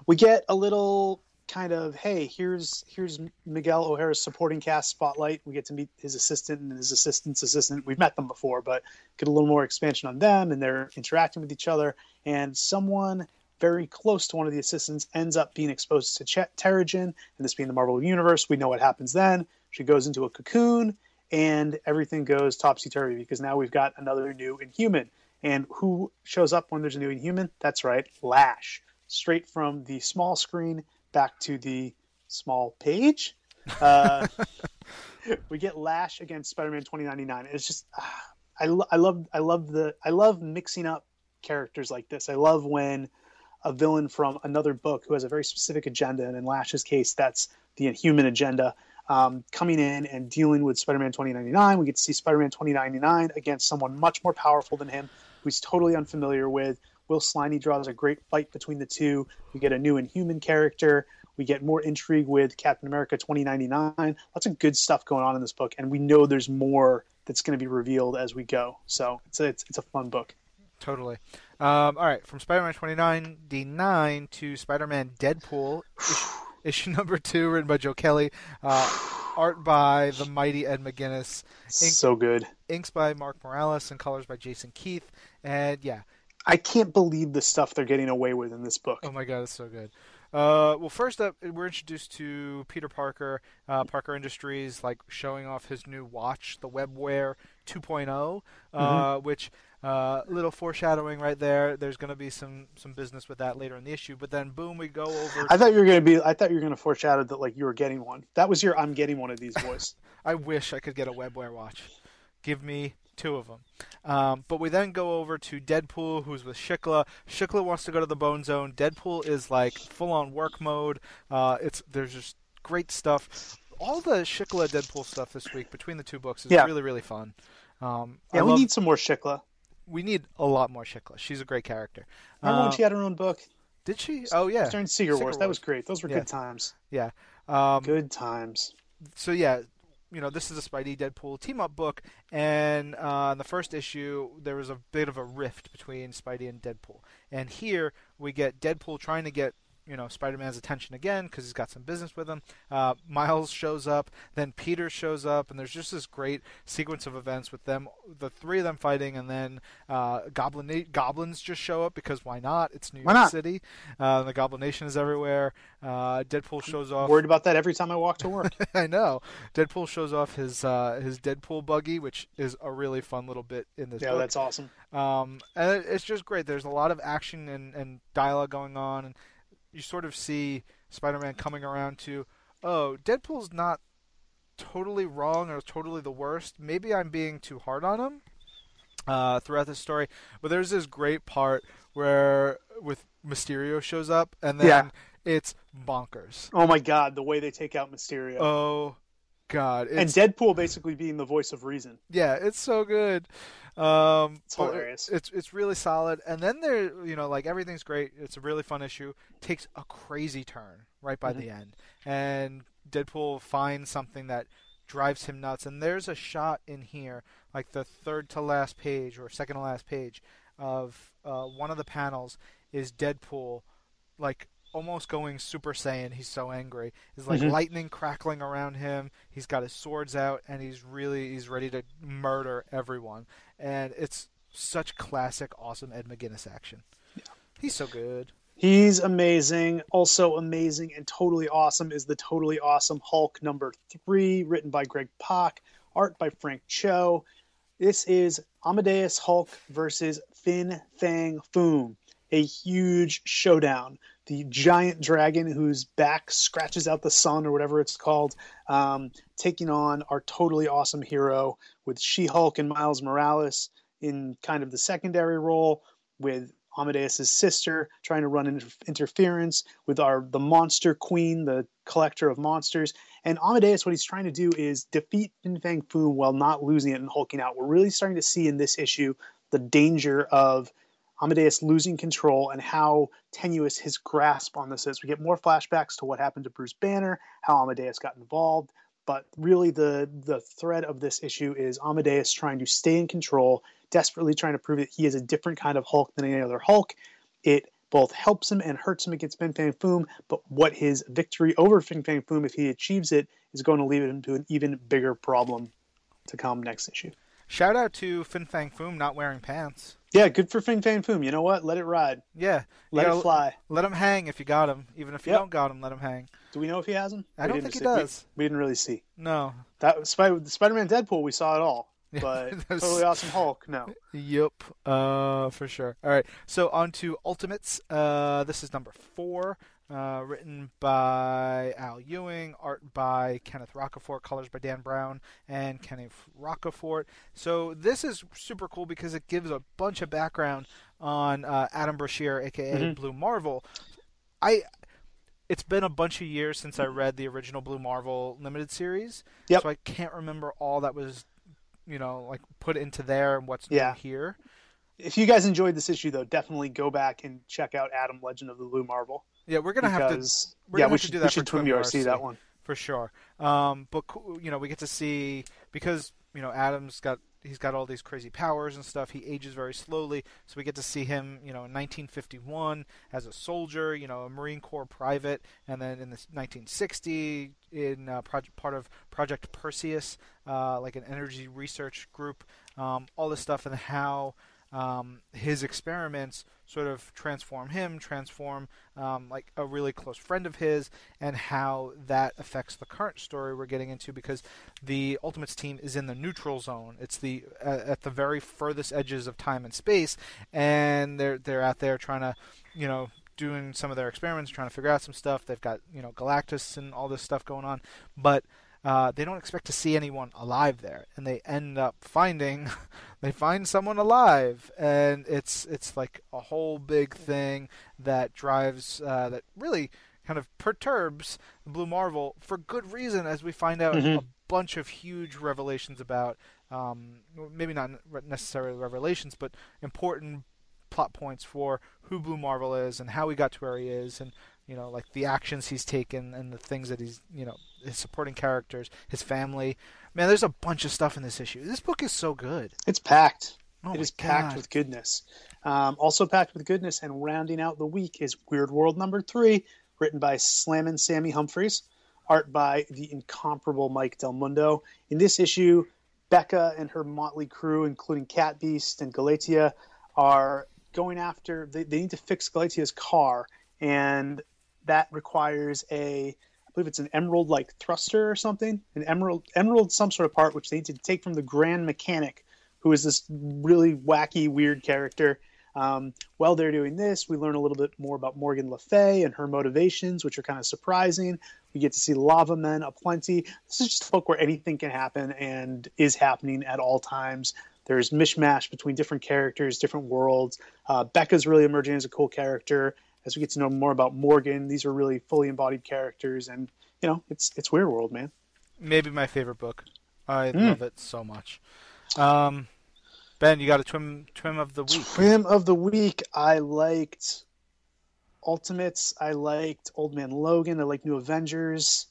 S3: We get a little kind of hey, here's here's Miguel O'Hara's supporting cast spotlight. We get to meet his assistant and his assistant's assistant. We've met them before, but get a little more expansion on them, and they're interacting with each other. And someone very close to one of the assistants ends up being exposed to Ch- Terrigen, and this being the Marvel Universe, we know what happens then. She goes into a cocoon and everything goes topsy turvy because now we've got another new Inhuman. And who shows up when there's a new Inhuman? That's right, Lash. Straight from the small screen back to the small page. Uh, we get Lash against Spider-Man 2099. It's just, uh, I, lo- I love, I love the, I love mixing up characters like this. I love when a villain from another book who has a very specific agenda, and in Lash's case, that's the Inhuman agenda, um, coming in and dealing with Spider-Man 2099. We get to see Spider-Man 2099 against someone much more powerful than him, who he's totally unfamiliar with. Will Sliney draws a great fight between the two. We get a new Inhuman character. We get more intrigue with Captain America 2099. Lots of good stuff going on in this book, and we know there's more that's going to be revealed as we go. So it's a, it's, it's a fun book.
S2: Totally. Um, all right, from Spider-Man 29 to Spider-Man Deadpool, issue, number two, written by Joe Kelly, uh, art by the mighty Ed McGuinness,
S3: ink, so good,
S2: inks by Mark Morales, and colors by Jason Keith, and yeah.
S3: I can't believe the stuff they're getting away with in this book.
S2: Oh my god, it's so good. Uh, well, first up, we're introduced to Peter Parker, uh, Parker Industries, like showing off his new watch, the WebWare 2.0, uh, mm-hmm. which uh, little foreshadowing right there. There's going to be some some business with that later in the issue, but then boom, we go over.
S3: I thought you were going to be. I thought you were going to foreshadow that like you were getting one. That was your "I'm getting one of these" voice.
S2: I wish I could get a Webware watch. Give me two of them. Um, but we then go over to Deadpool, who's with Shiklah. Shiklah wants to go to the Bone Zone. Deadpool is like full on work mode. Uh, it's there's just great stuff. All the Shiklah Deadpool stuff this week between the two books is yeah. really really fun. Um,
S3: yeah, I we love... need some more Shiklah
S2: we need a lot more Shiklah. She's a great character.
S3: Remember when uh, she had her own book?
S2: Did she? Oh yeah.
S3: During Secret, Secret Wars. Wars. That was great. Those were
S2: yeah.
S3: good times.
S2: Yeah. Um,
S3: good times.
S2: So yeah, you know, this is a Spidey Deadpool team up book, and uh, in the first issue there was a bit of a rift between Spidey and Deadpool, and here we get Deadpool trying to get you know Spider-Man's attention again because he's got some business with him. Uh, Miles shows up, then Peter shows up, and there's just this great sequence of events with them, the three of them fighting, and then uh, Goblin goblins just show up because why not? It's New York City. Uh, the Goblin Nation is everywhere. Uh, Deadpool shows off.
S3: Worried about that every time I walk to work.
S2: I know. Deadpool shows off his uh, his Deadpool buggy, which is a really fun little bit in this.
S3: Yeah,
S2: book.
S3: that's awesome.
S2: Um, and it's just great. There's a lot of action and, and dialogue going on, and you sort of see Spider-Man coming around to, oh, Deadpool's not totally wrong or totally the worst. Maybe I'm being too hard on him uh, throughout the story. But there's this great part where with Mysterio shows up and then yeah. it's bonkers.
S3: Oh my god, the way they take out Mysterio.
S2: Oh god.
S3: And Deadpool basically being the voice of reason.
S2: Yeah, it's so good. Um,
S3: it's hilarious.
S2: It's it's really solid. And then there, you know, like everything's great. It's a really fun issue. Takes a crazy turn right by mm-hmm. the end, and Deadpool finds something that drives him nuts. And there's a shot in here, like the third to last page or second to last page, of uh, one of the panels is Deadpool, like almost going Super Saiyan. He's so angry. Is like mm-hmm. lightning crackling around him. He's got his swords out, and he's really he's ready to murder everyone. And it's such classic, awesome Ed McGuinness action. Yeah. He's so good.
S3: He's amazing. Also amazing and totally awesome is the totally awesome Hulk number three, written by Greg Pak, art by Frank Cho. This is Amadeus Hulk versus Fin Fang Foom, a huge showdown the giant dragon whose back scratches out the sun or whatever it's called, um, taking on our totally awesome hero with She Hulk and Miles Morales in kind of the secondary role, with Amadeus's sister trying to run inter- interference with our the monster queen, the collector of monsters. And Amadeus, what he's trying to do is defeat Fin Fang Foom while not losing it and hulking out. We're really starting to see in this issue the danger of Amadeus losing control and how tenuous his grasp on this is. We get more flashbacks to what happened to Bruce Banner, how Amadeus got involved, but really the the thread of this issue is Amadeus trying to stay in control, desperately trying to prove that he is a different kind of Hulk than any other Hulk. It both helps him and hurts him against Fin Fang Foom, but what his victory over Fin Fang Foom, if he achieves it, is going to lead him to an even bigger problem to come next issue.
S2: Shout out to Fin Fang Foom not wearing pants.
S3: Yeah, good for Fin Fang Foom. You know what? Let it ride.
S2: Yeah,
S3: let it fly.
S2: Let him hang if you got him. Even if you yep. don't got him, let him hang.
S3: Do we know if he has him?
S2: I we don't think he does.
S3: We, we, didn't really see.
S2: No.
S3: That Spider Spider-Man Deadpool, we saw it all. But totally awesome Hulk, no.
S2: Yep, uh, for sure. All right, so on to Ultimates. Uh, this is number four. Uh, written by Al Ewing, art by Kenneth Rocafort, colors by Dan Brown and Kenneth Rocafort. So this is super cool because it gives a bunch of background on uh, Adam Brashear, aka mm-hmm. Blue Marvel. I it's been a bunch of years since I read the original Blue Marvel limited series,
S3: yep.
S2: so I can't remember all that was, you know, like put into there and what's yeah. new here.
S3: If you guys enjoyed this issue, though, definitely go back and check out Adam Legend of the Blue Marvel.
S2: Yeah, we're gonna
S3: because,
S2: have to.
S3: yeah,
S2: we
S3: should
S2: do that we
S3: should twin RC that one
S2: for sure. Um, but you know, we get to see because you know Adam's got he's got all these crazy powers and stuff. He ages very slowly, so we get to see him, you know, in 1951 as a soldier, you know, a Marine Corps private, and then in the 1960 in uh, project, part of Project Perseus, uh, like an energy research group. Um, all this stuff and how um, his experiments sort of transform him, transform um, like a really close friend of his, and how that affects the current story we're getting into because the Ultimates team is in the neutral zone. It's the uh, at the very furthest edges of time and space, and they're they're out there trying to, you know, doing some of their experiments, trying to figure out some stuff. They've got you know Galactus and all this stuff going on, but uh, they don't expect to see anyone alive there, and they end up finding they find someone alive, and it's it's like a whole big thing that drives uh, that really kind of perturbs Blue Marvel for good reason, as we find out mm-hmm. a bunch of huge revelations about um, maybe not necessarily revelations, but important plot points for who Blue Marvel is and how he got to where he is, and you know, like the actions he's taken and the things that he's, you know, his supporting characters, his family. Man, there's a bunch of stuff in this issue. This book is so good.
S3: It's packed. Oh it is God. packed with goodness. Um, also packed with goodness, and rounding out the week is Weird World number three, written by Slammin' Sammy Humphries, art by the incomparable Mike Del Mundo. In this issue, Becca and her motley crew, including Cat Beast and Galatea, are going after. They, they need to fix Galatea's car, and that requires a believe it's an emerald like thruster or something, an emerald emerald some sort of part which they need to take from the Grand Mechanic, who is this really wacky weird character. Um, while they're doing this, we learn a little bit more about Morgan Le Fay and her motivations, which are kind of surprising. We get to see lava men aplenty. This is just a book where anything can happen and is happening at all times. There's mishmash between different characters, different worlds. Uh, Becca's really emerging as a cool character as we get to know more about Morgan, these are really fully embodied characters, and you know, it's it's Weird World, man.
S2: Maybe my favorite book. I mm. love it so much. Um, ben, you got a trim trim of the week.
S3: Trim of the week. I liked Ultimates. I liked Old Man Logan. I liked New Avengers.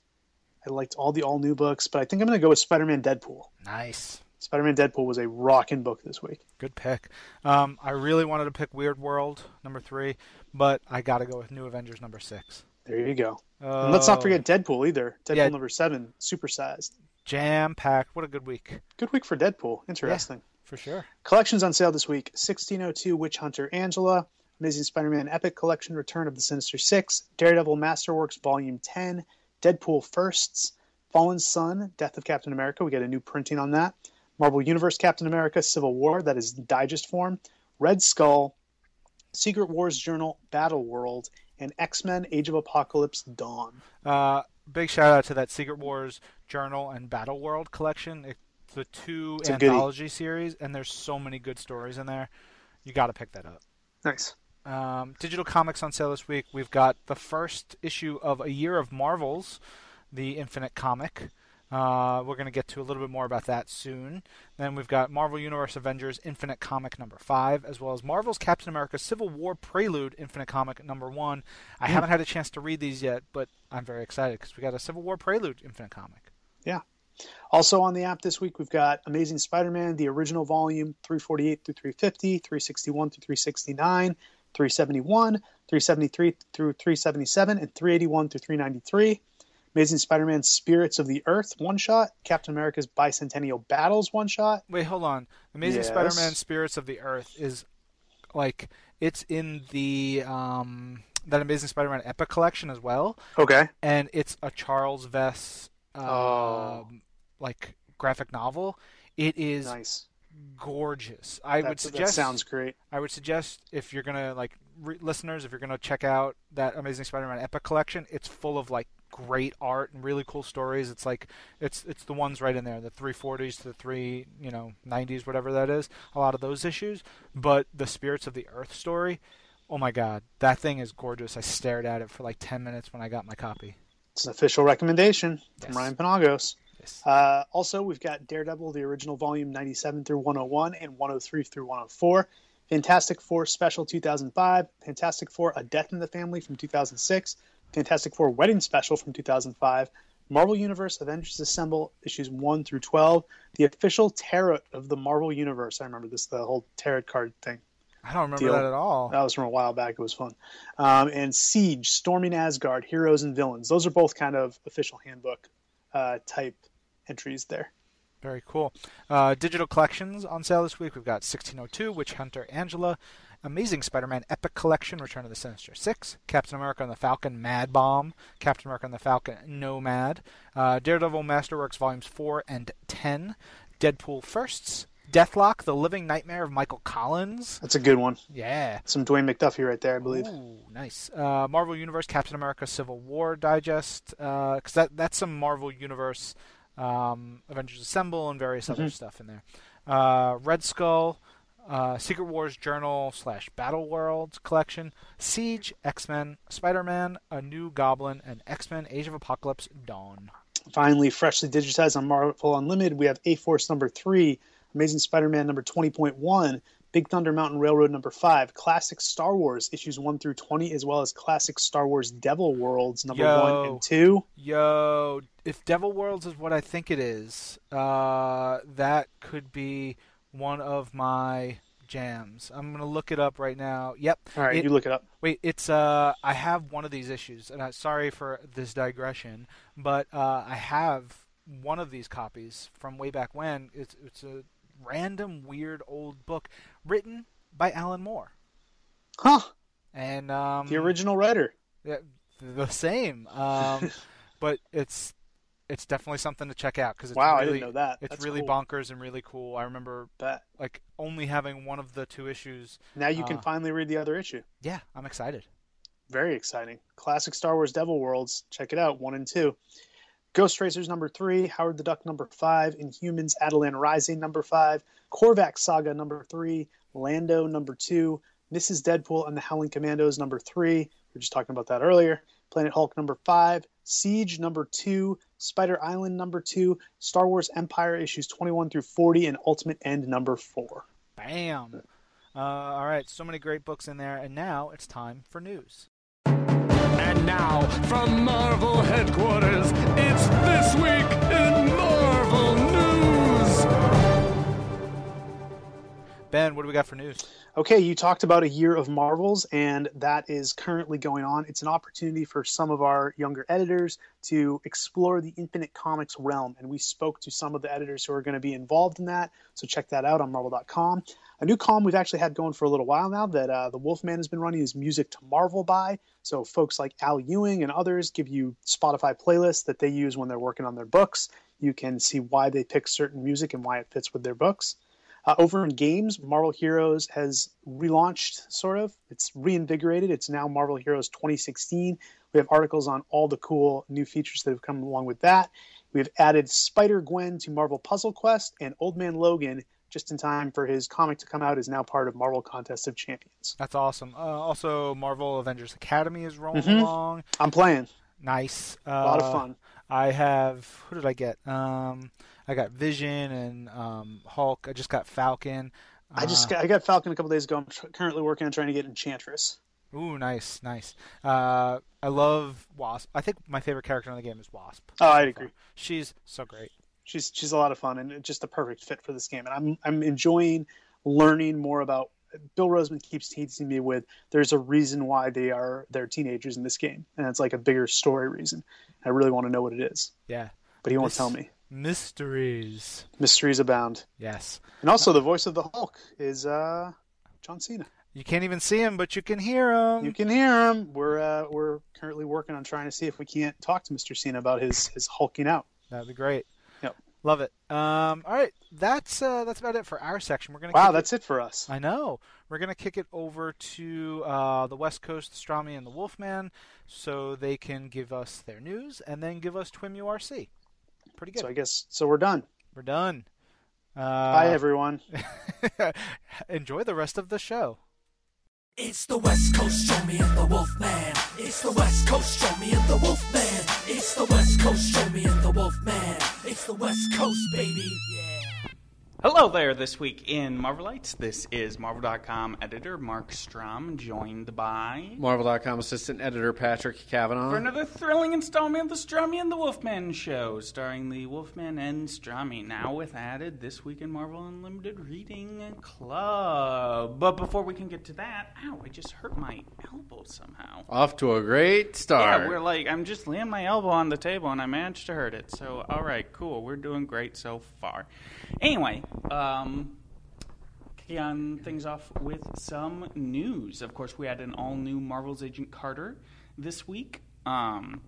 S3: I liked all the all new books, but I think I'm going to go with Spider Man Deadpool.
S2: Nice.
S3: Spider Man Deadpool was a rocking book this week.
S2: Good pick. Um, I really wanted to pick Weird World number three, but I got to go with New Avengers number six.
S3: There you go. and let's not forget Deadpool either. Deadpool yeah. number seven, supersized.
S2: Jam packed. What a good week.
S3: Good week for Deadpool. Interesting. Yeah,
S2: for sure.
S3: Collections on sale this week 1602 Witch Hunter Angela, Amazing Spider Man Epic Collection Return of the Sinister Six, Daredevil Masterworks Volume 10, Deadpool Firsts, Fallen Sun, Death of Captain America. We get a new printing on that. Marvel Universe Captain America Civil War, that is digest form. Red Skull, Secret Wars Journal, Battle World, and X Men Age of Apocalypse Dawn.
S2: Uh, big shout out to that Secret Wars Journal and Battle World collection. It's the two it's anthology series, and there's so many good stories in there. You got to pick that up.
S3: Nice.
S2: Um, digital comics on sale this week. We've got the first issue of A Year of Marvels, the Infinite comic. Uh, we're going to get to a little bit more about that soon. Then we've got Marvel Universe Avengers Infinite Comic number five, as well as Marvel's Captain America Civil War Prelude Infinite Comic number one. I mm. haven't had a chance to read these yet, but I'm very excited because we got a Civil War Prelude Infinite Comic.
S3: Yeah. Also on the app this week, we've got Amazing Spider Man, the original volume 348 through 350, 361 through 369, 371, 373 through 377, and 381 through 393. Amazing Spider-Man Spirits of the Earth one shot, Captain America's Bicentennial Battles one shot.
S2: Wait, hold on. Amazing yes. Spider-Man Spirits of the Earth is like it's in the um that Amazing Spider-Man Epic collection as well.
S3: Okay.
S2: And it's a Charles Vess uh, oh. like graphic novel. It is
S3: nice.
S2: gorgeous. I would suggest
S3: sounds great.
S2: I would suggest if you're gonna like re- listeners, if you're gonna check out that Amazing Spider-Man Epic collection, it's full of like great art and really cool stories. It's like it's it's the ones right in there, the 340s to the three you know 90s, whatever that is. A lot of those issues, but the Spirits of the Earth story. Oh my God, that thing is gorgeous. I stared at it for like 10 minutes when I got my copy.
S3: It's an official recommendation yes. from Ryan Penagos. Yes. Uh, also, we've got Daredevil, the original volume 97 through 101 and 103 through 104. Fantastic Four Special 2005, Fantastic Four A Death in the Family from 2006, Fantastic Four Wedding Special from 2005, Marvel Universe Avengers Assemble issues 1 through 12, the official tarot of the Marvel Universe. I remember this, the whole tarot card thing.
S2: I don't remember deal. that at all.
S3: That was from a while back. It was fun. Um, and Siege, Storming Asgard, Heroes and Villains. Those are both kind of official handbook uh, type entries there.
S2: Very cool. Uh, digital collections on sale this week. We've got 1602, Witch Hunter Angela, Amazing Spider-Man Epic Collection, Return of the Sinister Six, Captain America and the Falcon Mad Bomb, Captain America and the Falcon Nomad, uh, Daredevil Masterworks Volumes 4 and 10, Deadpool Firsts, Deathlok, The Living Nightmare of Michael Collins.
S3: That's a good one.
S2: Yeah.
S3: Some Dwayne McDuffie right there, I believe.
S2: Ooh, nice. Uh, Marvel Universe Captain America Civil War Digest, because uh, that, that's some Marvel Universe um, Avengers Assemble and various mm-hmm. other stuff in there. Uh, Red Skull, uh, Secret Wars Journal slash Battle Worlds collection, Siege, X Men, Spider Man, A New Goblin, and X Men Age of Apocalypse Dawn.
S3: Finally, freshly digitized on Marvel Unlimited, we have A Force number three, Amazing Spider Man number 20.1, Big Thunder Mountain Railroad number 5, Classic Star Wars issues 1 through 20, as well as Classic Star Wars Devil Worlds number
S2: yo,
S3: 1 and 2.
S2: Yo, if Devil Worlds is what I think it is, uh, that could be one of my jams. I'm gonna look it up right now. Yep.
S3: All right, it, you look it up.
S2: Wait, it's uh, I have one of these issues, and I sorry for this digression, but uh, I have one of these copies from way back when. It's it's a random weird old book written by Alan Moore.
S3: Huh.
S2: And um,
S3: the original writer.
S2: Yeah, the same. Um, but it's it's definitely something to check out because
S3: wow,
S2: really,
S3: I didn't know that.
S2: It's
S3: That's
S2: really
S3: cool.
S2: bonkers and really cool. I remember
S3: that.
S2: like only having one of the two issues.
S3: Now you can
S2: uh,
S3: finally read the other issue.
S2: Yeah, I'm excited.
S3: Very exciting. Classic Star Wars Devil Worlds. Check it out. One and two. Ghost Racers number three, Howard the Duck number five, Inhumans Attilan Rising number five, Korvac Saga number three, Lando number two, Mrs. Deadpool and the Howling Commandos number three. We were just talking about that earlier. Planet Hulk number five, Siege number two, Spider Island number two, Star Wars Empire issues 21 through 40, and Ultimate End number four.
S2: Bam! Uh, all right, so many great books in there, and now it's time for news.
S1: And now, from Marvel headquarters, it's This Week in Marvel
S2: Ben, what do we got for news?
S3: Okay, you talked about a year of Marvels, and that is currently going on. It's an opportunity for some of our younger editors to explore the Infinite Comics realm, and we spoke to some of the editors who are going to be involved in that. So check that out on Marvel.com. A new column we've actually had going for a little while now that uh, the Wolfman has been running is Music to Marvel by. So folks like Al Ewing and others give you Spotify playlists that they use when they're working on their books. You can see why they pick certain music and why it fits with their books. Uh, over in games, Marvel Heroes has relaunched, sort of. It's reinvigorated. It's now Marvel Heroes 2016. We have articles on all the cool new features that have come along with that. We have added Spider Gwen to Marvel Puzzle Quest, and Old Man Logan, just in time for his comic to come out, is now part of Marvel Contest of Champions.
S2: That's awesome. Uh, also, Marvel Avengers Academy is rolling mm-hmm. along.
S3: I'm playing.
S2: Nice. Uh,
S3: a lot of fun.
S2: I have. Who did I get? Um, I got Vision and um, Hulk. I just got Falcon.
S3: I just uh, got, I got Falcon a couple days ago. I'm tr- currently working on trying to get Enchantress.
S2: Ooh, nice, nice. Uh, I love Wasp. I think my favorite character in the game is Wasp.
S3: Oh, I agree.
S2: She's so great.
S3: She's she's a lot of fun and just a perfect fit for this game. And I'm I'm enjoying learning more about. Bill Rosemann keeps teasing me with there's a reason why they are they're teenagers in this game, and it's like a bigger story reason. I really want to know what it is.
S2: Yeah,
S3: but he won't tell me.
S2: Mysteries.
S3: Mysteries abound.
S2: Yes.
S3: And also, the voice of the Hulk is uh, John Cena.
S2: You can't even see him, but you can hear him.
S3: You can hear him. We're uh, we're currently working on trying to see if we can't talk to Mr. Cena about his his hulking out.
S2: That'd be great.
S3: Yep.
S2: Love it. Um, all right, that's uh, that's about it for our section. We're gonna.
S3: Wow, that's it. it. for us.
S2: I know. We're gonna kick it over to uh, the West Coast, Strummy and the Wolfman, so they can give us their news and then give us TWiMURC pretty good.
S3: So I guess so. We're done.
S2: We're done. Uh,
S3: Bye, everyone.
S2: enjoy the rest of the show.
S1: It's the West Coast, show me and the Wolfman. It's the West Coast, show me and the Wolfman. It's the West Coast, show me and the Wolfman. It's the West Coast, baby. Yeah.
S4: Hello there, this week in Marvelites. This is Marvel.com editor Marc Strom, joined by.
S5: Marvel.com assistant editor Patrick Cavanaugh.
S4: For another thrilling installment of the Strummy and the Wolfman show, starring the Wolfman and Strummy, now with added This Week in Marvel Unlimited Reading Club. But before we can get to that, ow, I just hurt my elbow somehow.
S5: Off to a great start.
S4: Yeah, we're like, I'm just laying my elbow on the table and I managed to hurt it. So, all right, cool. We're doing great so far. Anyway, um, kicking on things off with some news. Of course, we had an all new Marvel's Agent Carter this week. Um,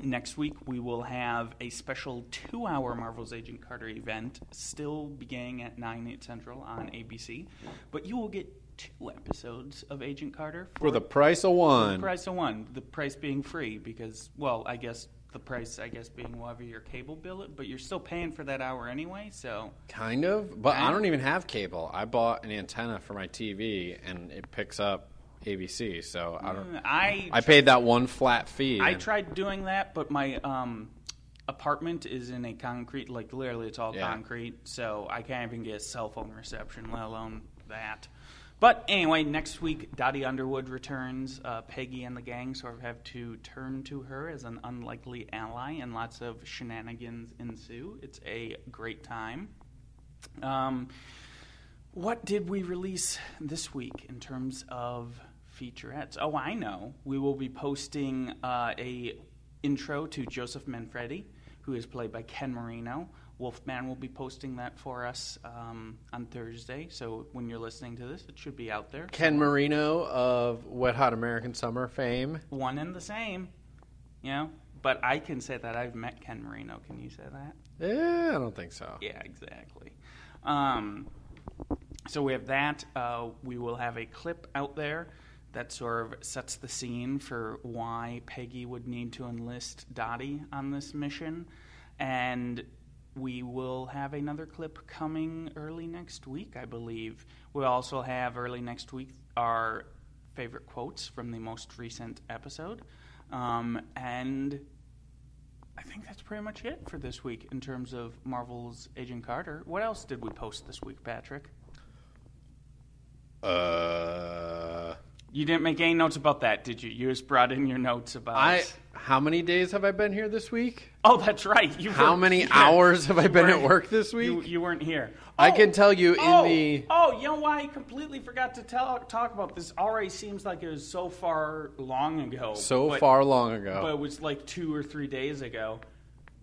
S4: next week, we will have a special two hour Marvel's Agent Carter event, still beginning at 9, 8 central on ABC. But you will get two episodes of Agent Carter
S5: for, for the price of one.
S4: The price of one. The price being free because, well, I guess the price, I guess, being whatever your cable bill, but you're still paying for that hour anyway. So
S5: kind of, but I don't even have cable. I bought an antenna for my TV, and it picks up ABC. So I don't.
S4: Mm, I
S5: I paid that one flat fee.
S4: I tried doing that, but my um, apartment is in a concrete, like literally, it's all yeah. concrete. So I can't even get cell phone reception, let alone that. But anyway, next week, Dottie Underwood returns. Uh, Peggy and the gang sort of have to turn to her as an unlikely ally, and lots of shenanigans ensue. It's a great time. Um, what did we release this week in terms of featurettes? Oh, I know. We will be posting uh, a intro to Joseph Manfredi, who is played by Ken Marino. Wolfman will be posting that for us um, on Thursday. So when you're listening to this, it should be out there.
S5: Ken Marino of Wet Hot American Summer fame.
S4: One and the same. You know? But I can say that I've met Ken Marino. Can you say that?
S5: Yeah, I don't think so.
S4: Yeah, exactly. Um, so we have that. Uh, we will have a clip out there that sort of sets the scene for why Peggy would need to enlist Dottie on this mission. And we will have another clip coming early next week, I believe. We'll also have early next week our favorite quotes from the most recent episode. Um, and I think that's pretty much it for this week in terms of Marvel's Agent Carter. What else did we post this week, Patrick?
S5: Uh.
S4: You didn't make any notes about that, did you? You just brought in your notes about.
S5: I how many days have I been here this week?
S4: Oh, that's right.
S5: You how many hours have I been at work this week?
S4: You, you weren't here.
S5: I can oh, tell you
S4: oh,
S5: in the.
S4: Oh, you know why I completely forgot to tell, talk about this? Already seems like it was so far long ago.
S5: So
S4: but,
S5: far long ago.
S4: But it was like two or three days ago.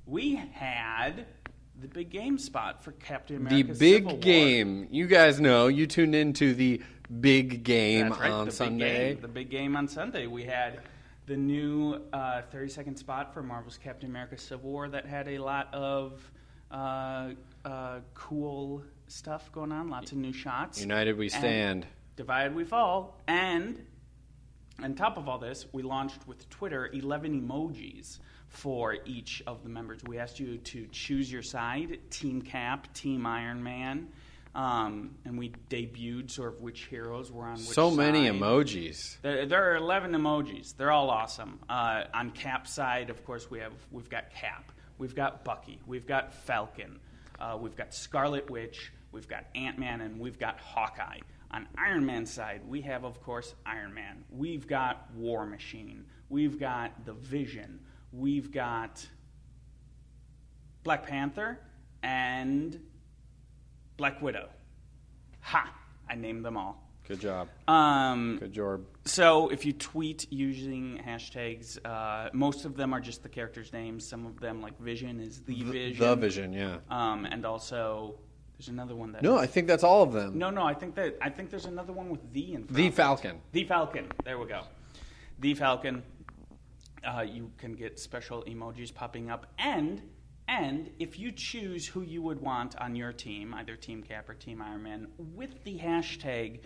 S4: We had the big game spot for Captain America.
S5: The big game. You guys know. You tuned into the big game
S4: right,
S5: on
S4: the
S5: Sunday.
S4: Big game, the big game on Sunday. We had the new uh, 30 second spot for Marvel's Captain America Civil War that had a lot of uh, uh, cool stuff going on, lots of new shots.
S5: United we stand.
S4: Divided we fall. And on top of all this, we launched with Twitter 11 emojis for each of the members. We asked you to choose your side Team Cap, Team Iron Man. Um, and we debuted sort of which heroes were on which
S5: So many
S4: side.
S5: emojis.
S4: There, there, are 11 emojis. They're all awesome. Uh, on cap side, of course, we have we've got Cap, we've got Bucky, we've got Falcon, uh, we've got Scarlet Witch, we've got Ant Man, and we've got Hawkeye. On Iron Man's side, we have, of course, Iron Man. We've got War Machine. We've got the Vision. We've got Black Panther and Black Widow. Ha! I named them all.
S5: Good job.
S4: Um,
S5: Good job.
S4: So if you tweet using hashtags, uh, most of them are just the characters' names. Some of them, like Vision, is the, Vision.
S5: The Vision, yeah.
S4: Um, and also, there's another one that.
S5: No, I think that's all of them.
S4: No, no, I think that I think there's another one with the in.
S5: The Falcon.
S4: The Falcon. There we go. The Falcon. Uh, you can get special emojis popping up, and and if you choose who you would want on your team, either Team Cap or Team Ironman, with the hashtag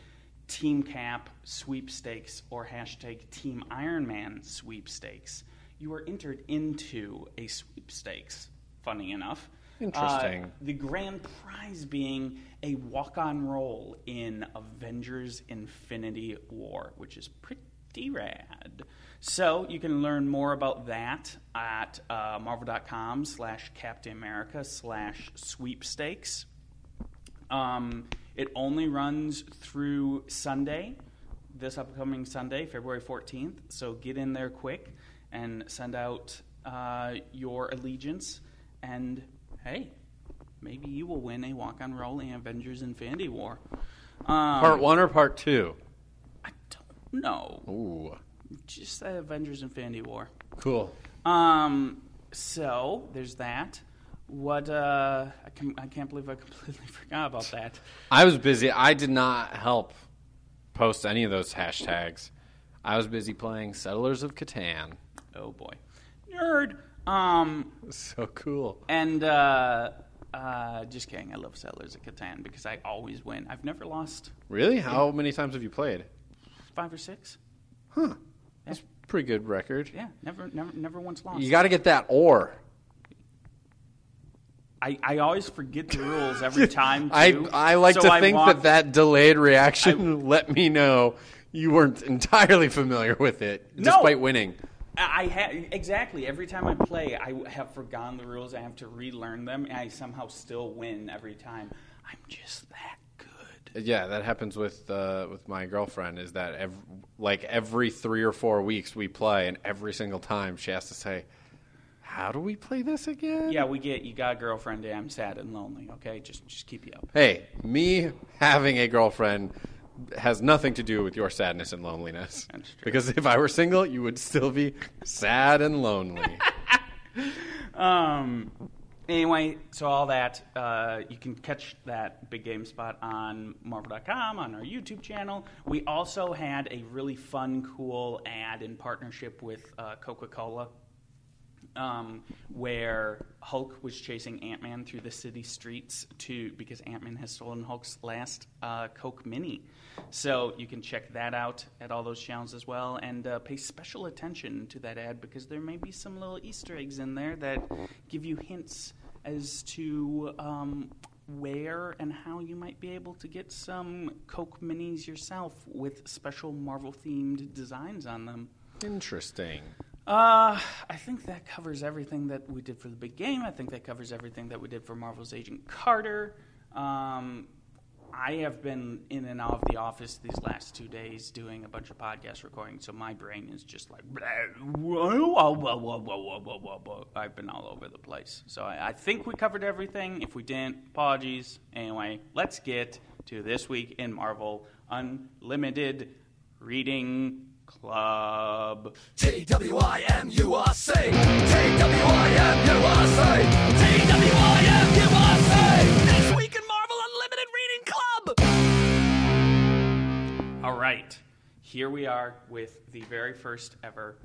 S4: Team Cap sweepstakes or hashtag Team Ironman sweepstakes, you are entered into a sweepstakes. Funny enough.
S5: Interesting.
S4: Uh, the grand prize being a walk on role in Avengers Infinity War, which is pretty rad. So you can learn more about that at uh, marvel.com slash Captain America slash sweepstakes. Um, it only runs through Sunday, this upcoming Sunday, February 14th. So get in there quick and send out uh, your allegiance. And hey, maybe you will win a walk on role in Avengers Infinity War.
S5: Um, part one or part two?
S4: I don't know.
S5: Ooh.
S4: Just Avengers Infinity War.
S5: Cool.
S4: Um, so there's that. What uh, I, can, I can't believe I completely forgot about that.
S5: I was busy. I did not help post any of those hashtags. I was busy playing Settlers of Catan.
S4: Oh boy, nerd. Um,
S5: so cool.
S4: And uh, uh, just kidding. I love Settlers of Catan because I always win. I've never lost.
S5: Really? How many times have you played?
S4: Five or six.
S5: Huh. That's pretty good record.
S4: Yeah, never, never, never once lost.
S5: You got to get that or.
S4: I, I always forget the rules every time.
S5: I I like so to I think walk, that that delayed reaction I, let me know you weren't entirely familiar with it, despite
S4: no,
S5: winning.
S4: I have exactly every time I play, I have forgotten the rules. I have to relearn them, and I somehow still win every time. I'm just that.
S5: Yeah, that happens with uh, with my girlfriend. Is that every, like every three or four weeks we play, and every single time she has to say how do we play this again?
S4: Yeah, we get you got a girlfriend. I'm sad and lonely. Okay, just just keep you up.
S5: Hey, me having a girlfriend has nothing to do with your sadness and loneliness.
S4: That's true.
S5: Because if I were single, you would still be sad and lonely.
S4: um. Anyway, so all that uh, you can catch that big game spot on Marvel.com on our YouTube channel. We also had a really fun, cool ad in partnership with uh, Coca-Cola um, where Hulk was chasing Ant Man through the city streets to because Ant Man has stolen Hulk's last uh, Coke Mini. So you can check that out at all those channels as well, and uh, pay special attention to that ad because there may be some little Easter eggs in there that give you hints as to. Um, where and how you might be able to get some Coke minis yourself with special Marvel themed designs on them.
S5: Interesting.
S4: Uh, I think that covers everything that we did for the big game. I think that covers everything that we did for Marvel's Agent Carter. Um, I have been in and out of the office these last two days doing a bunch of podcast recording, so my brain is just like, I've been all over the place. So I, I think we covered everything. If we didn't, apologies. Anyway, let's get to this week in Marvel Unlimited reading Club.
S1: T-W-I-M-U-R-C. T-W-I-M-U-R-C. T-W-I-M-U-R-C. This week in Marvel Unlimited Reading
S4: Club. All right. Here we are with the very first ever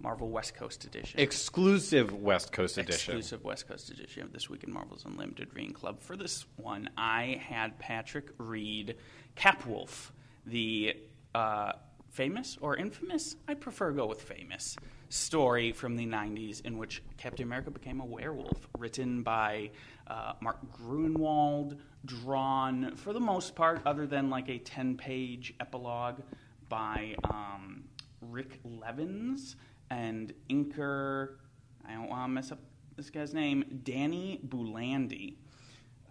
S4: Marvel West Coast edition.
S5: Exclusive West Coast edition.
S4: Exclusive West Coast edition of This Week in Marvel's Unlimited Reading Club. For this one, I had Patrick read Capwolf, the uh, famous or infamous? I prefer go with famous story from the 90s in which Captain America became a werewolf, written by uh, Mark Gruenwald, drawn for the most part, other than like a 10 page epilogue by um, Rik Levins and inker, I don't want to mess up this guy's name, Danny Bulanadi.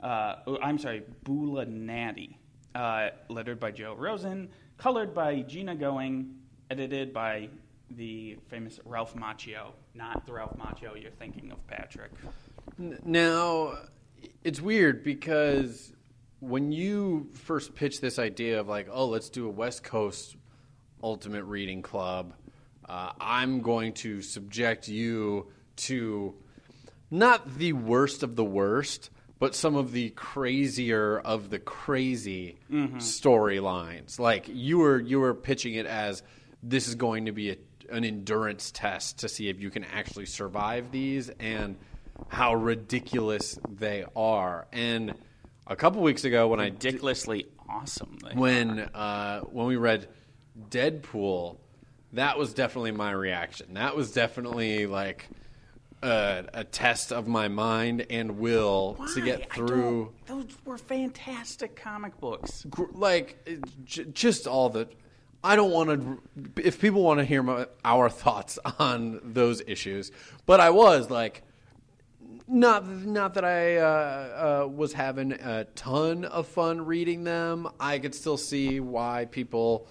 S4: Uh, oh, I'm sorry, Bulanadi. Uh, lettered by Joe Rosen colored by Gina Going, edited by the famous Ralph Macchio, not the Ralph Macchio you're thinking of, Patrick.
S5: Now, it's weird because when you first pitched this idea of like, oh, let's do a West Coast Ultimate Reading Club, uh, I'm going to subject you to not the worst of the worst, but some of the crazier of the crazy mm-hmm. storylines. Like you were you were pitching it as this is going to be a, an endurance test to see if you can actually survive these and how ridiculous they are. And a couple weeks ago when
S4: ridiculously I ridiculously awesome
S5: when uh, when we read Deadpool, that was definitely my reaction. That was definitely like a, a, test of my mind and will
S4: Why?
S5: to get through.
S4: Those were fantastic comic books.
S5: Like j- just all the. I don't want to. If people want to hear my, our thoughts on those issues, but I was like, not not that I uh, uh, was having a ton of fun reading them. I could still see why people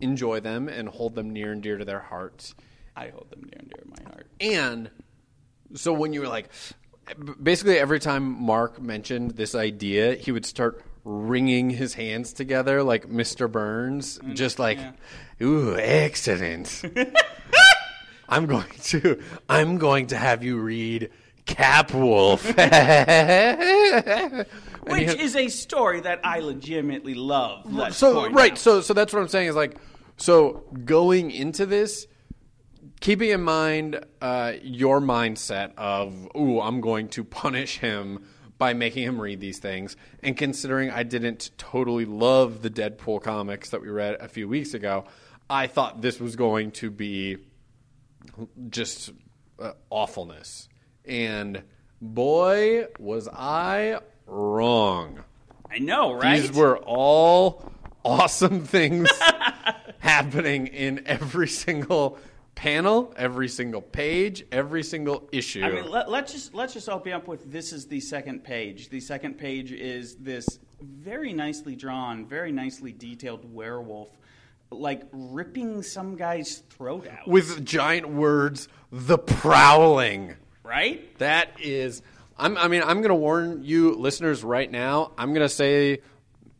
S5: enjoy them and hold them near and dear to their hearts.
S4: I hold them near and dear to my heart.
S5: And so when you were like, basically every time Mark mentioned this idea, he would start wringing his hands together like Mr. Burns, mm, just like, yeah. ooh, excellent. I'm going to, I'm going to have you read Cap Wolf, which
S4: is a story that I legitimately love.
S5: So right, out. so so that's what I'm saying is like, so going into this, keeping in mind uh, your mindset of, ooh, I'm going to punish him by making him read these things, and considering I didn't totally love the Deadpool comics that we read a few weeks ago, I thought this was going to be just uh, awfulness. And boy, was I wrong.
S4: I know, right?
S5: These were all awesome things happening in every single panel, every single page, every single issue. I
S4: mean, let, us just let's just open up with this is the second page. The second page is this very nicely drawn, very nicely detailed werewolf like ripping some guy's throat out
S5: with giant words, the prowling.
S4: Right?
S5: That is I'm, I mean, I'm going to warn you, listeners, right now. I'm going to say,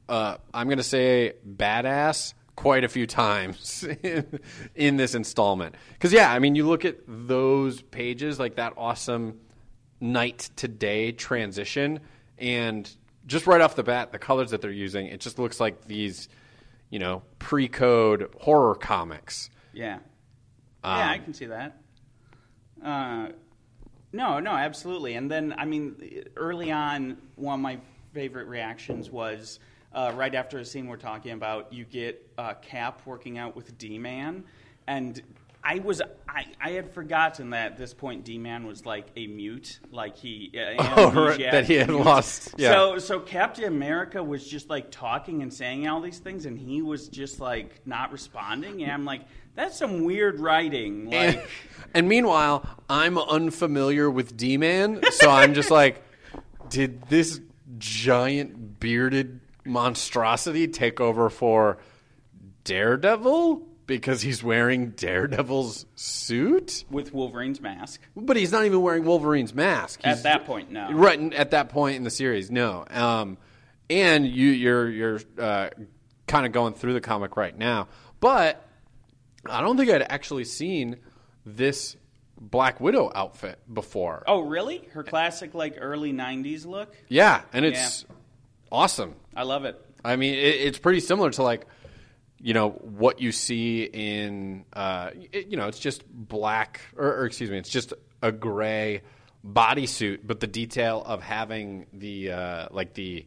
S5: uh, I'm going to say badass quite a few times in, in this installment. Because yeah, I mean, you look at those pages, like that awesome night to day transition, and just right off the bat, the colors that they're using, it just looks like these, you know, pre-code horror comics.
S4: Yeah, um, yeah, I can see that. Uh, no, no, absolutely. And then, I mean, early on, one of my favorite reactions was uh, right after a scene we're talking about, you get uh, Cap working out with D Man, and I was I, I had forgotten that at this point D Man was like a mute, like he uh,
S5: oh, right, that he had mute. lost. Yeah.
S4: So so Captain America was just like talking and saying all these things, and he was just like not responding, and I'm like, that's some weird writing. Like,
S5: and, and meanwhile, I'm unfamiliar with D Man, so I'm just like, did this giant bearded monstrosity take over for Daredevil because he's wearing Daredevil's suit
S4: with Wolverine's mask.
S5: But he's not even wearing Wolverine's mask.
S4: He's, at that point, no.
S5: Right at that point in the series, no. Um, and you, you're you're uh, kind of going through the comic right now, but I don't think I'd actually seen this Black Widow outfit before.
S4: Oh, really? Her classic like early '90s look.
S5: Yeah, and it's yeah. awesome.
S4: I love it.
S5: I mean, it, it's pretty similar to like you know what you see in uh, it, you know it's just black or, or, excuse me it's just a gray bodysuit but the detail of having the uh, like the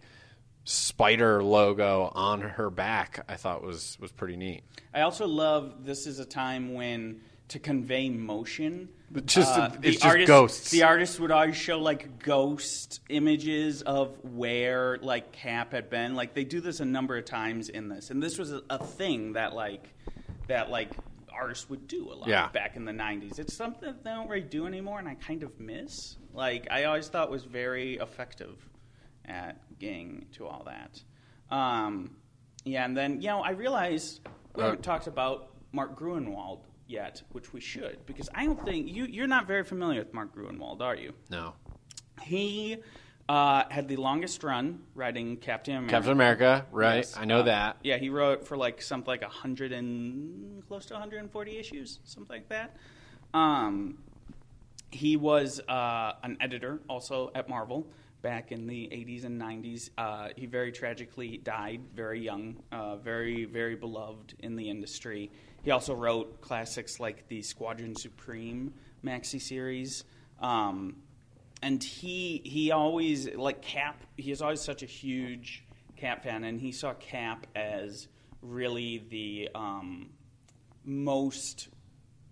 S5: spider logo on her back i thought was was pretty neat
S4: i also love this is a time when to convey motion.
S5: Just uh, it's just artist, ghosts.
S4: The artist would always show like ghost images of where like Cap had been. Like they do this a number of times in this, and this was a, a thing that like that like artists would do a lot yeah. back in the '90s. It's something that they don't really do anymore, and I kind of miss. Like I always thought was very effective at getting to all that. Um, yeah, and then you know I realized we uh, talked about Mark Gruenwald yet, which we should, because I don't think you you're not very familiar with Mark Gruenwald, are you?
S5: No.
S4: He uh, had the longest run writing Captain America.
S5: Captain America, right? Yes. I know uh, that.
S4: Yeah, he wrote for like something like hundred and close to 140 issues, something like that. Um, he was uh, an editor also at Marvel back in the 80s and 90s. Uh, he very tragically died very young, uh, very, very beloved in the industry. He also wrote classics like the Squadron Supreme maxi series. Um, and he he always like Cap. He is always such a huge Cap fan, and he saw Cap as really the um, most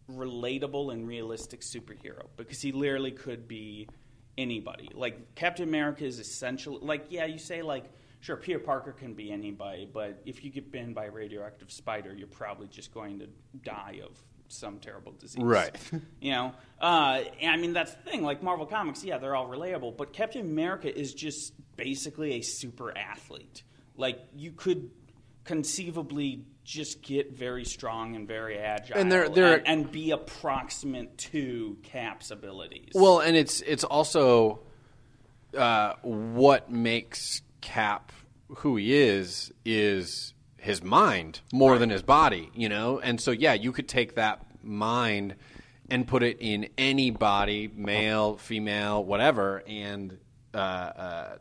S4: relatable and realistic superhero because he literally could be anybody. Like Captain America is essential. Like yeah, you say like sure, Peter Parker can be anybody, but if you get bitten by a radioactive spider, you're probably just going to die of some terrible disease.
S5: Right.
S4: You know, uh, and I mean that's the thing. Like Marvel Comics, yeah, they're all relatable, but Captain America is just basically a super athlete. Like you could conceivably just get very strong and very agile,
S5: And they're- they're-
S4: and, and be approximate to Cap's abilities.
S5: Well, and it's it's also uh, what makes Cap who he is is his mind more than his body, you know. And so, yeah, you could take that mind and put it in any body, male, female, whatever, and uh, uh,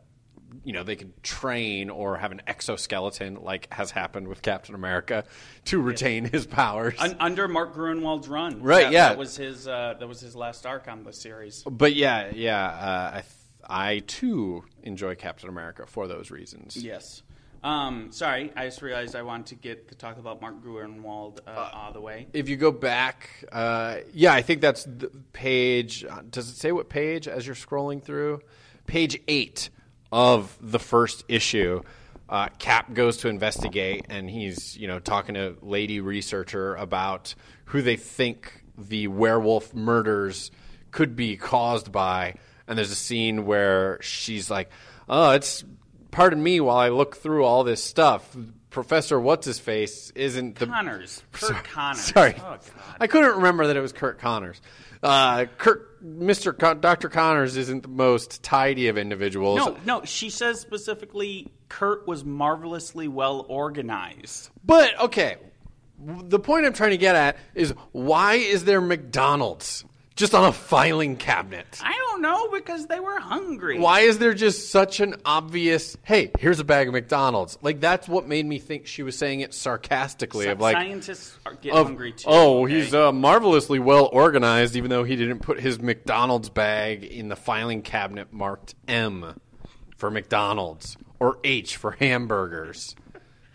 S5: you know they could train or have an exoskeleton, like has happened with Captain America, to retain his powers.
S4: Un- under Mark Gruenwald's run,
S5: Right,
S4: That-
S5: yeah.
S4: that was his. Uh, that was his last arc on the series.
S5: But yeah, yeah, uh, I, I too enjoy Captain America for those reasons.
S4: Yes. Um, sorry, I just realized I wanted to get to talk about Mark Gruenwald uh, out of the way.
S5: If you go back, uh, yeah, I think that's the page. uh, Does it say what page as you're scrolling through? Page eight of the first issue. Uh, Cap goes to investigate, and he's you know talking to lady researcher about who they think the werewolf murders could be caused by. And there's a scene where she's like, "Oh, it's pardon me while I look through all this stuff. Professor What's His Face isn't the
S4: Connors, Curt Connors.
S5: Sorry,
S4: Oh.
S5: I couldn't remember that it was Curt Connors. Uh, Curt, Mister Con- Doctor Connors isn't the most tidy of individuals.
S4: No, no. She says specifically, Curt was marvelously well organized.
S5: But okay, the point I'm trying to get at is why is there McDonald's just on a filing cabinet?
S4: I don't know because they were hungry.
S5: Why is there just such an obvious, hey, here's a bag of McDonald's? Like, that's what made me think she was saying it sarcastically.
S4: Sci-
S5: of like,
S4: scientists are, get
S5: of,
S4: hungry too.
S5: oh,
S4: okay?
S5: he's uh, marvelously well organized, even though he didn't put his McDonald's bag in the filing cabinet marked M for McDonald's or H for hamburgers.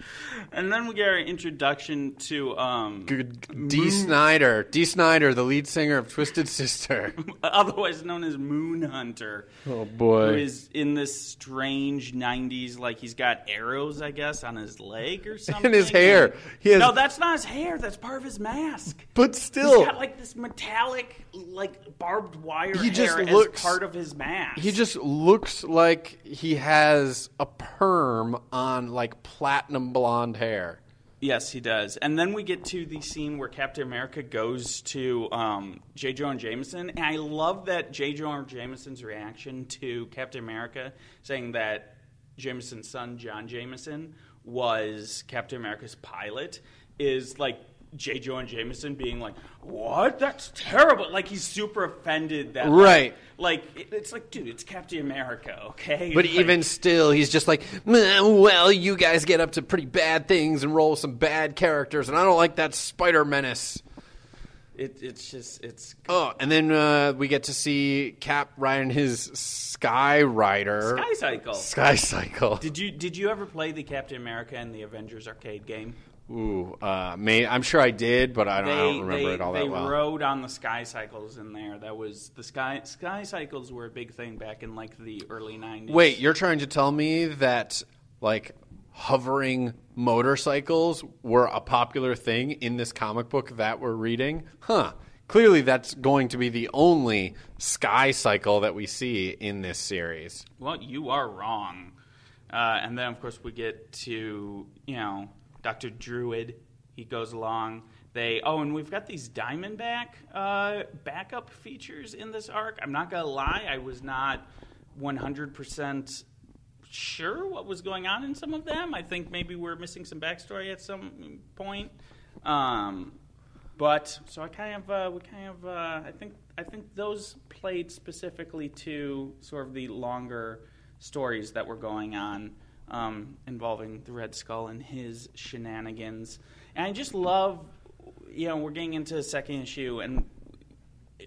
S4: And then we get our introduction to um.
S5: Dee Snider. Dee Snider, the lead singer of Twisted Sister.
S4: otherwise known as Moon Hunter.
S5: Oh, boy.
S4: is in this strange '90s, like he's got arrows, I guess, on his leg or something.
S5: And his hair. He has,
S4: No, that's not his hair. That's part of his mask.
S5: but
S4: He's
S5: still,
S4: got like this metallic, like barbed wire
S5: He just
S4: hair
S5: looks-
S4: as part of his mask.
S5: he just looks like he has a perm on like platinum blonde hair.
S4: Yes, he does. And then we get to the scene where Captain America goes to um, J. Jonah Jameson. And I love that J. Jonah Jameson's reaction to Captain America saying that Jameson's son, John Jameson, was Captain America's pilot is like J. and Jameson being like, "What? That's terrible!" Like he's super offended that,
S5: Right.
S4: Like, it- it's like, dude, it's Captain America, okay?
S5: But
S4: Like-
S5: even still, he's just like, well, you guys get up to pretty bad things and roll some bad characters, and I don't like that Spider Menace.
S4: it, it's just it's
S5: Oh, and then uh, we get to see Cap riding his Sky Rider.
S4: Sky Cycle.
S5: Sky Cycle.
S4: Did you did you ever play the Captain America and the Avengers arcade game?
S5: Ooh, uh, may, I'm sure I did, but I don't, I don't remember
S4: they,
S5: it all that well.
S4: They rode on the Sky Cycles in there. That was the Sky Sky Cycles were a big thing back in like the early '90s.
S5: Wait, you're trying to tell me that like hovering motorcycles were a popular thing in this comic book that we're reading? Huh. Clearly, that's going to be the only sky cycle that we see in this series.
S4: Well, you are wrong. Uh, and then, of course, we get to you know Doctor Druid. He goes along. They oh, and we've got these Diamondback uh, backup features in this arc. I'm not gonna lie, I was not 100 percent sure what was going on in some of them. I think maybe we're missing some backstory at some point. Um, but so I kind of uh, we kind of uh, I think I think those played specifically to sort of the longer stories that were going on um, involving the Red Skull and his shenanigans. And I just love, you know, we're getting into the second issue and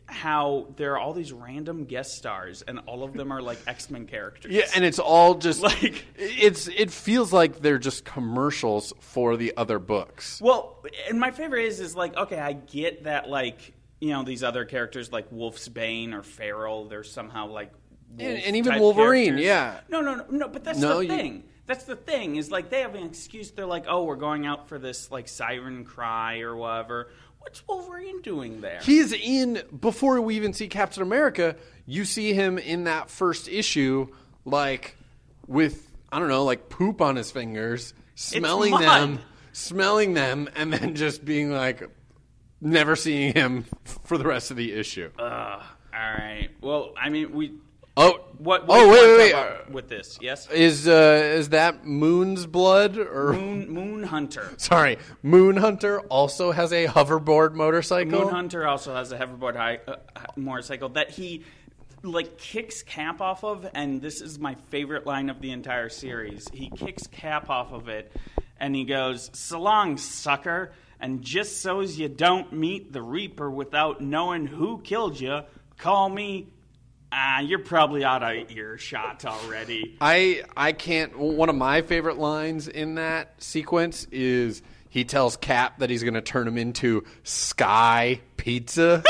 S4: how there are all these random guest stars and all of them are like X-Men characters.
S5: Yeah, and it's all just
S4: Like-
S5: it's it feels like they're just commercials for the other books.
S4: Well, and my favorite is is like okay, I get that like you know these other characters like Wolfsbane or Feral, they're somehow like
S5: And- and even Wolverine,
S4: characters.
S5: yeah.
S4: No, no, no, no. But that's
S5: No,
S4: the
S5: you-
S4: thing. That's the thing is like they have an excuse. They're like, oh, we're going out for this like siren cry or whatever. what's Wolverine doing there?
S5: He's in before we even see Captain America. You see him in that first issue, like with I don't know, like poop on his fingers, smelling them, smelling them, and then just being like, never seeing him for the rest of the issue.
S4: Ugh. all right. Well, I mean, we.
S5: Oh,
S4: What? what
S5: oh, wait, wait, wait.
S4: with this? Yes.
S5: Is uh, is that Moon's blood or?
S4: Moon Moon Hunter.
S5: Sorry, Moon Hunter also has a hoverboard motorcycle.
S4: Moon Hunter also has a hoverboard high, uh, motorcycle that he like kicks Cap off of, and this is my favorite line of the entire series. He kicks Cap off of it, and he goes, "So long, sucker." And just so's you don't meet the Reaper without knowing who killed you, call me. Ah, you're probably out of earshot already.
S5: I I can't. One of my favorite lines in that sequence is he tells Cap that he's going to turn him into Sky Pizza.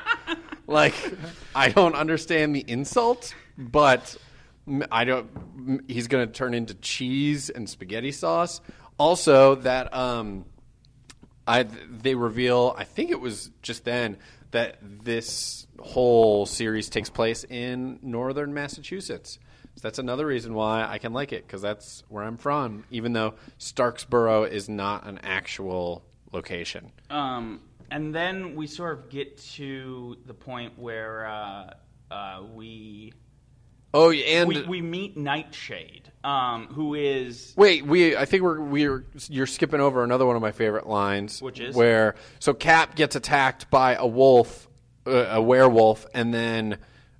S5: like I don't understand the insult, but I don't. He's going to turn into cheese and spaghetti sauce. Also, that um, I they reveal. I think it was just then that this whole series takes place in northern Massachusetts. So that's another reason why I can like it because that's where I'm from. Even though Starksboro is not an actual location.
S4: Um, and then we sort of get to the point where uh, uh, we,
S5: Oh, and
S4: we we meet Nightshade, um, who is
S5: Wait, we I think we're we're you're skipping over another one of my favorite lines,
S4: Which is?
S5: where so Cap gets attacked by a wolf, uh, a werewolf, and then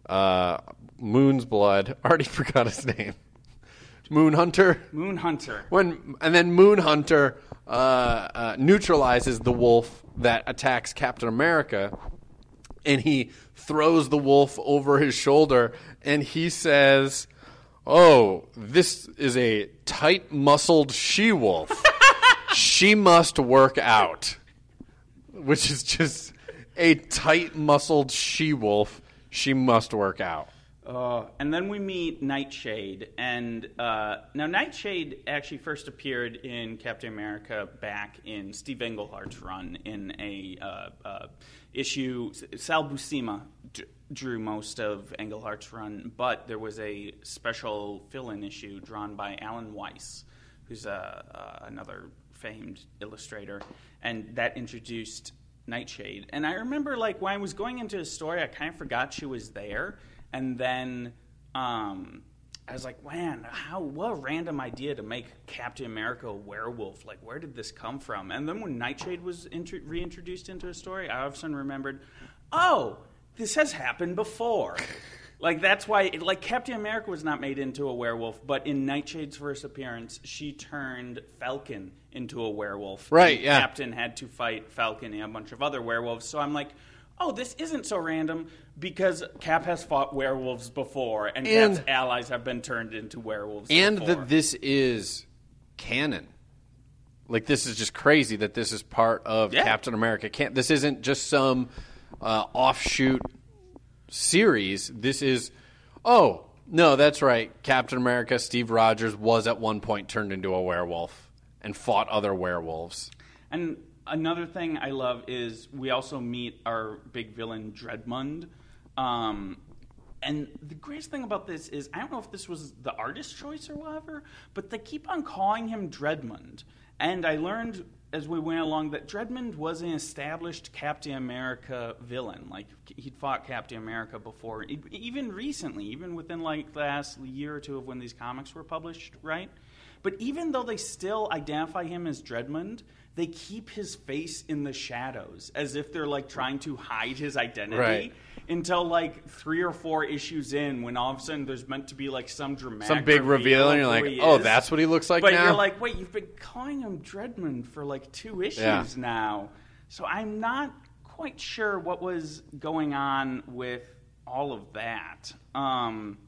S5: uh, Moon's blood. I already forgot his name. Moon Hunter.
S4: Moon Hunter.
S5: When and then Moon Hunter uh, uh, neutralizes the wolf that attacks Captain America, and he throws the wolf over his shoulder, and he says, "Oh, this is a tight-muscled she-wolf. she must work out," which is just a tight-muscled she-wolf. She must work out.
S4: Uh, and then we meet Nightshade, and uh, now Nightshade actually first appeared in Captain America back in Steve Englehart's run in a uh, uh, issue. Sal Buscema d- drew most of Englehart's run, but there was a special fill-in issue drawn by Alan Weiss, who's uh, uh, another famed illustrator, and that introduced Nightshade. And I remember, like, when I was going into the story, I kind of forgot she was there. And then um, I was like, man, how what a random idea to make Captain America a werewolf. Like, where did this come from? And then when Nightshade was intro- reintroduced into a story, I all of a sudden remembered, oh, this has happened before. like that's why, like Captain America was not made into a werewolf, but in Nightshade's first appearance, she turned Falcon into a werewolf.
S5: Right, yeah.
S4: Captain had to fight Falcon and a bunch of other werewolves. So I'm like, oh, this isn't so random because Cap has fought werewolves before, and,
S5: And-
S4: Cap's allies have been turned into werewolves.
S5: and
S4: before.
S5: that this is canon. Like this is just crazy that this is part of
S4: Yeah.
S5: Captain America. Can't this isn't just some uh, offshoot series. This is oh no, that's right. Captain America, Steve Rogers was at one point turned into a werewolf and fought other werewolves.
S4: And another thing I love is we also meet our big villain Dredmund. Um, and the greatest thing about this is I don't know if this was the artist's choice or whatever, but they keep on calling him Dredmund. And I learned as we went along that Dredmund was an established Captain America villain. Like he'd fought Captain America before, even recently, even within like the last year or two of when these comics were published, right? But even though they still identify him as Dredmund, they keep his face in the shadows as if they're like trying to hide his identity
S5: Right.
S4: Until like three or four issues in when all of a sudden there's meant to be like some dramatic
S5: Some big reveal, and you're like, oh,
S4: is.
S5: that's what he looks like
S4: but
S5: now.
S4: you're like wait you've been calling him Dredmund for like two issues
S5: Yeah.
S4: now so I'm not quite sure what was going on with all of that um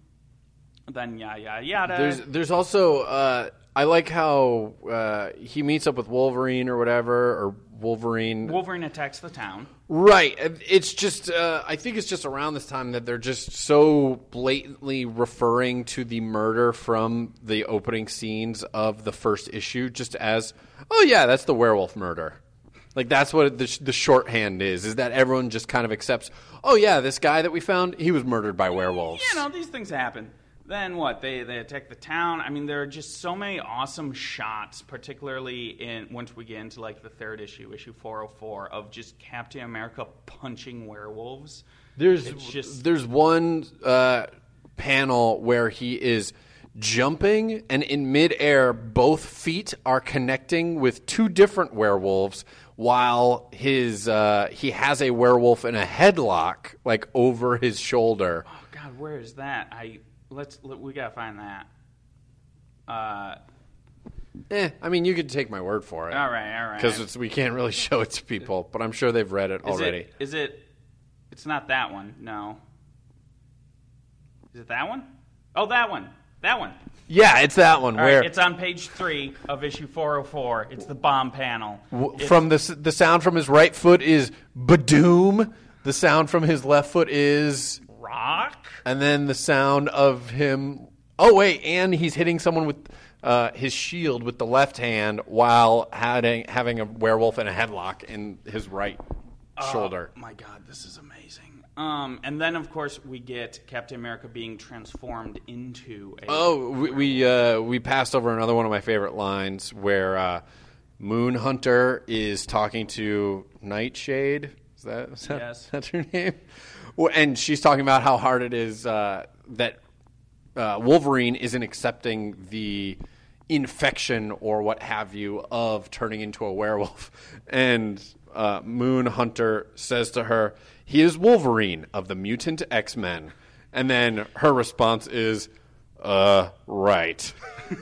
S4: then yeah yeah yada
S5: There's there's also uh, I like how uh, he meets up with Wolverine or whatever or Wolverine.
S4: Wolverine attacks the town
S5: Right. It's just, uh, I think it's just around this time that they're just so blatantly referring to the murder from the opening scenes of the first issue, just as, oh, yeah, that's the werewolf murder. Like that's what the, the shorthand is. Is that everyone just kind of accepts? Oh yeah, this guy that we found, he was murdered by werewolves.
S4: You know, these things happen. Then what? They they attack the town. I mean, there are just so many awesome shots, particularly in once we get into like the third issue, issue 404, of just Captain America punching werewolves.
S5: There's
S4: It's just-
S5: there's one uh, panel where he is jumping and in midair both feet are connecting with two different werewolves while his uh, he has a werewolf in a headlock like over his shoulder.
S4: Oh God, where is that? I let's let, we gotta find that. Uh,
S5: Eh, I mean you could take my word for it.
S4: all right, all right.
S5: Because we can't really show it to people, but I'm sure they've read it
S4: is
S5: already.
S4: It, is it? It's not that one. No. Is it that one? Oh, that one. That one.
S5: Yeah, it's that one
S4: All
S5: where
S4: right, it's on page three of issue 404. It's the bomb panel.
S5: W-
S4: It's-
S5: from the s- the sound from his right foot is badoom. The sound from his left foot is,
S4: rock.
S5: and then the sound of him. Oh wait, and he's hitting someone with uh, his shield with the left hand while having having a werewolf in a headlock in his right shoulder.
S4: Oh my God, this is amazing. Um, and then of course we get Captain America being transformed into a.
S5: Oh, we we, uh, we passed over another one of my favorite lines where uh, Moon Hunter is talking to Nightshade. Is that, is that
S4: Yes.
S5: that's her name? And she's talking about how hard it is uh, that uh, Wolverine isn't accepting the infection or what have you of turning into a werewolf. And uh, Moon Hunter says to her, "He is Wolverine of the Mutant X Men." And then her response is, "Uh, right."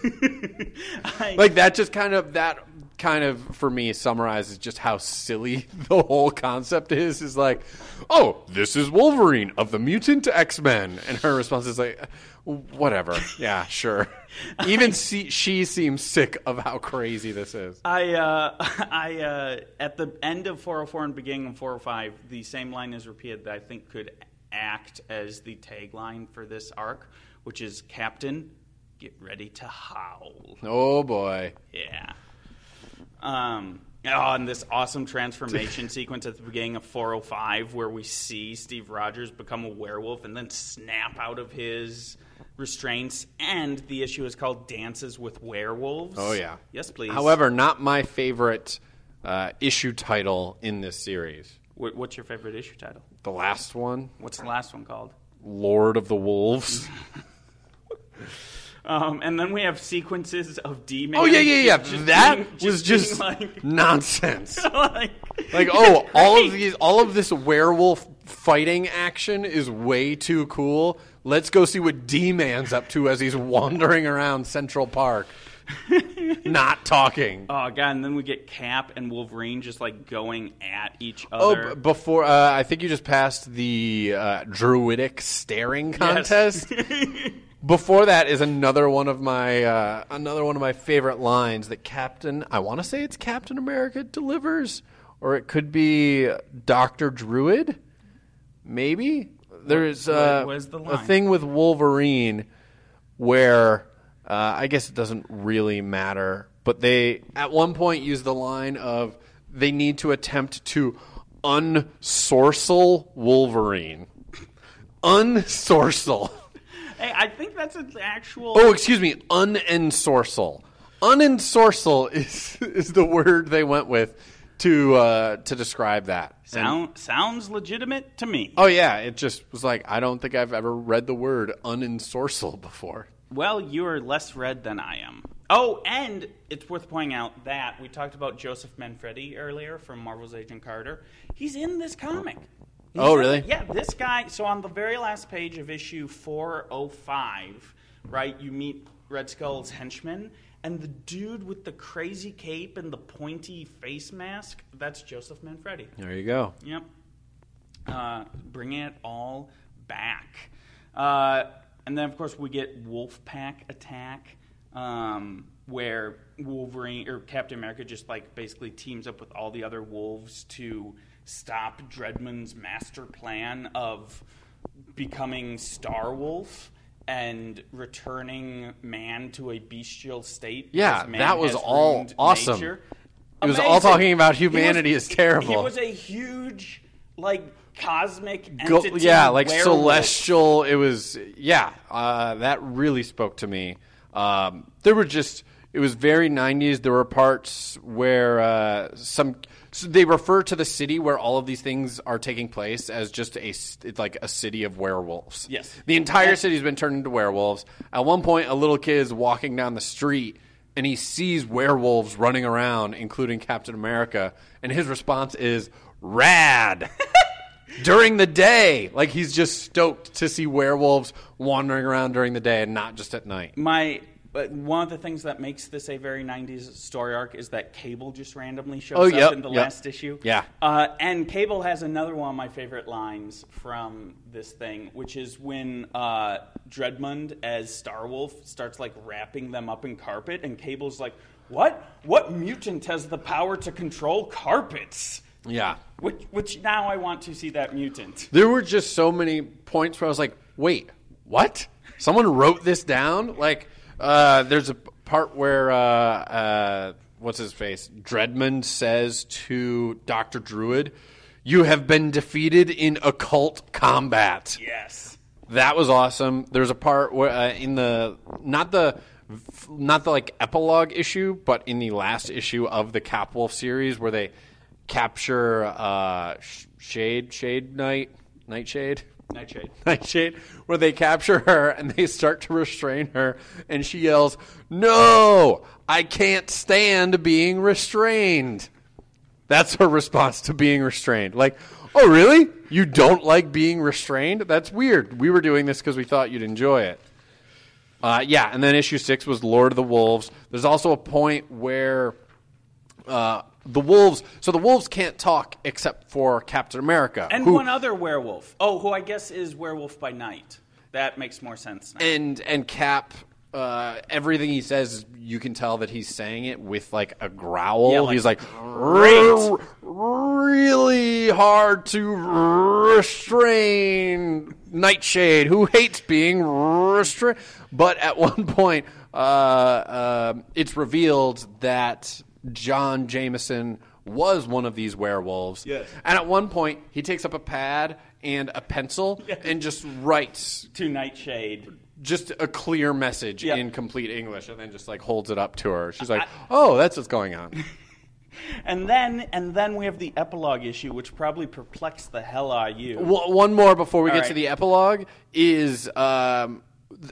S5: Like that just kind of that kind of for me summarizes just how silly the whole concept is is like oh this is wolverine of the mutant x-men. And her response is like whatever. Yeah sure. Even see, she seems sick of how crazy this is.
S4: I, uh, I, uh, at the end of 404 and beginning of 405, the same line is repeated that I think could act as the tagline for this arc, which is Captain, get ready to howl.
S5: oh boy.
S4: Yeah. Um, oh, this awesome transformation sequence at the beginning of 405 where we see Steve Rogers become a werewolf and then snap out of his restraints. And the issue is called Dances with Werewolves.
S5: oh yeah
S4: Yes, please.
S5: however not my favorite uh, issue title in this series
S4: Wh- what's your favorite issue title?
S5: the last one
S4: What's the last one called?
S5: lord of the wolves
S4: Um, and then we have sequences of D Man.
S5: oh yeah yeah yeah that was
S4: being
S5: just
S4: like,
S5: nonsense
S4: like,
S5: Like, oh, all of these, all of this werewolf fighting action is way too cool. Let's go see what D Man's up to as he's wandering around Central Park, not talking.
S4: Oh god! And then we get Cap and Wolverine just like going at each
S5: Oh,
S4: other.
S5: b- before uh, I think you just passed the uh, druidic staring contest. Before that is another one of my uh, another one of my favorite lines that Captain I want to say it's Captain America delivers, or it could be Doctor Druid, maybe. There's uh,
S4: the
S5: a thing with Wolverine where uh, I guess it doesn't really matter, but they at one point use the line of they need to attempt to unsorcel Wolverine. Unsorcel.
S4: Hey, I think that's an actual.
S5: Oh, excuse me, unensorcel. Unensorcel is is the word they went with to uh, to describe that. And-
S4: sounds legitimate to me.
S5: oh yeah, it just was like I don't think I've ever read the word unensorcel before.
S4: Well, you are less read than I am. Oh, and it's worth pointing out that we talked about Joseph Manfredi earlier from Marvel's Agent Carter. He's in this comic.
S5: Oh, really?
S4: Yeah, this guy. So on the very last page of issue 405, right, you meet Red Skull's henchman, and the dude with the crazy cape and the pointy face mask, that's Joseph Manfredi.
S5: There you go.
S4: Yep. Uh, bringing it all back. Uh, and then, of course, we get Wolfpack attack, um, where Wolverine or Captain America just like basically teams up with all the other wolves to stop Dreadman's master plan of becoming Star Wolf and returning man to a bestial state.
S5: Yeah,
S4: man
S5: that was all awesome.
S4: nature.
S5: It was all talking about
S4: He was-
S5: humanity is terrible.
S4: He was a huge, like, cosmic
S5: Go- yeah, like
S4: werewolf.
S5: celestial. It was yeah, uh, that really spoke to me. Um, there were just it was very '90s. There were parts where uh, some so they refer to the city where all of these things are taking place as just a it's like a city of werewolves.
S4: Yes.
S5: the entire city's been turned into werewolves. At one point, a little kid is walking down the street. And he sees werewolves running around, including Captain America, and his response is "rad." during the day. Like he's just stoked to see werewolves wandering around during the day and not just at night.
S4: My but one of the things that makes this a very 90s story arc is that Cable just randomly shows
S5: Oh,
S4: up in the
S5: yep.
S4: last issue.
S5: Yeah.
S4: Uh, and Cable has another one of my favorite lines from this thing, which is when uh, Dredmund as Starwolf starts like wrapping them up in carpet, and Cable's like, "What? What mutant has the power to control carpets?"
S5: Yeah.
S4: Which, which now I want to see that mutant.
S5: There were just so many points where I was like, wait, what? Someone wrote this down? Like, uh, there's a part where, uh, uh, what's his face? Dredmund says to Dr. Druid, You have been defeated in occult combat.
S4: Yes.
S5: That was awesome. There's a part where uh, in the not the not the like epilogue issue, but in the last issue of the Capwolf series where they capture uh, Sh- Shade Shade Knight Nightshade
S4: Nightshade.
S5: Nightshade, where they capture her and they start to restrain her, and she yells, "No, I can't stand being restrained." That's her response to being restrained. Like, oh, really? You don't like being restrained? That's weird. We were doing this because we thought you'd enjoy it. Uh, yeah, and then issue six was Lord of the Wolves. There's also a point where uh, the wolves. So the wolves can't talk except for Captain America,
S4: And
S5: who-
S4: one other werewolf. Oh, who I guess is Werewolf by Night. That makes more sense now.
S5: and and Cap. Uh, everything he says, you can tell that he's saying it with like a growl.
S4: Yeah, like,
S5: he's like, really hard to restrain Nightshade, who hates being restrained. But at one point, uh, uh, it's revealed that John Jameson was one of these werewolves.
S4: Yes.
S5: And at one point, he takes up a pad and a pencil and just writes
S4: to Nightshade.
S5: just a clear message
S4: Yeah.
S5: in complete English, and then just like holds it up to her. She's like, "Oh, that's what's going on."
S4: And then and then we have the epilogue issue, which probably perplexed the hell out of you.
S5: One one more before we
S4: All
S5: get to the epilogue is um,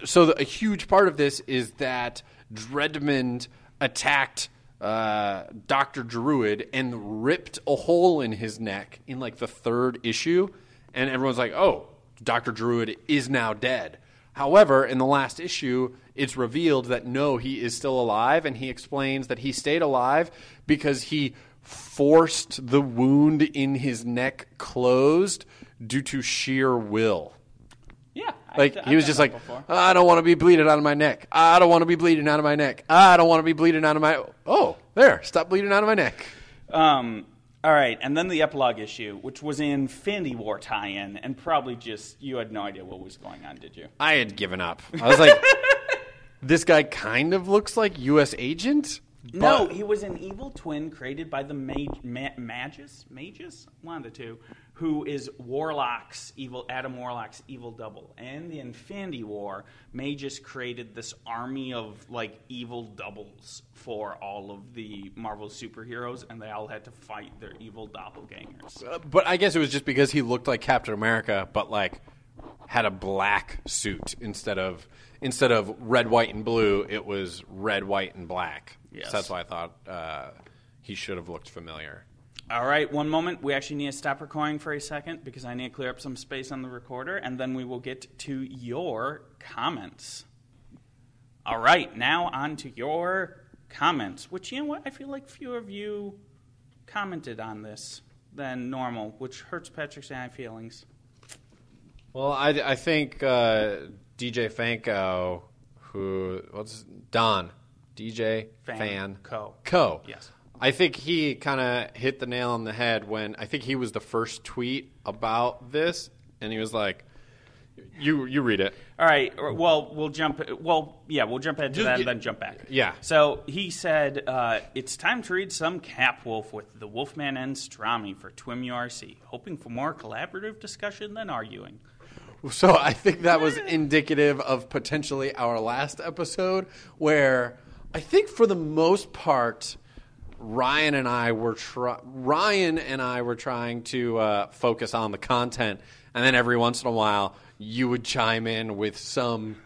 S5: so the, a huge part of this is that Dredmund attacked uh, Doctor Druid and ripped a hole in his neck in like the third issue, and everyone's like, "Oh, Doctor Druid is now dead." However, in the last issue, it's revealed that no, he is still alive, and he explains that he stayed alive because he forced the wound in his neck closed due to sheer will.
S4: Yeah,
S5: Like
S4: I've
S5: he was just like. I don't want to be bleeding out of my neck. I don't want to be bleeding out of my neck. I don't want to be bleeding out of my. Oh, there, stop bleeding out of my neck.
S4: Um, all right, and then the epilogue issue, which was an Infinity War tie-in, and probably just you had no idea what was going on, did you?
S5: I had given up. I was like, this guy kind of looks like U.S. agent.
S4: no, he was an evil twin created by the Mag- Ma- Magus, Magus, one of the two, who is Warlock's evil, Adam Warlock's evil double. And the Infinity War, Magus created this army of like evil doubles for all of the Marvel superheroes, and they all had to fight their evil doppelgangers.
S5: Uh, But I guess it was just because he looked like Captain America, but like had a black suit instead of instead of red, white, and blue. It was red, white, and black.
S4: Yes.
S5: So that's why I thought uh, he should have looked familiar.
S4: All right, one moment. We actually need to stop recording for a second because I need to clear up some space on the recorder, and then we will get to your comments. All right, now on to your comments, which, you know what? I feel like fewer of you commented on this than normal, which hurts Patrick's and I feelings.
S5: Well, I, I think uh, DJ Fanco, who what's Don, DJ
S4: Fan
S5: Fan,
S4: Co.
S5: Co.
S4: Yes.
S5: I think he kind of hit the nail on the head when I think he was the first tweet about this, and he was like, You you read it.
S4: All right. Well, we'll jump. Well, yeah, we'll jump ahead to
S5: Just
S4: that and then jump back.
S5: Yeah.
S4: So he said uh, it's time to read some Cap Wolf with the Wolfman and Strummy for TWiMURC, hoping for more collaborative discussion than arguing.
S5: So I think that was indicative of potentially our last episode, where I think for the most part, Ryan and I were try- Ryan and I were trying to uh, focus on the content, and then every once in a while you would chime in with some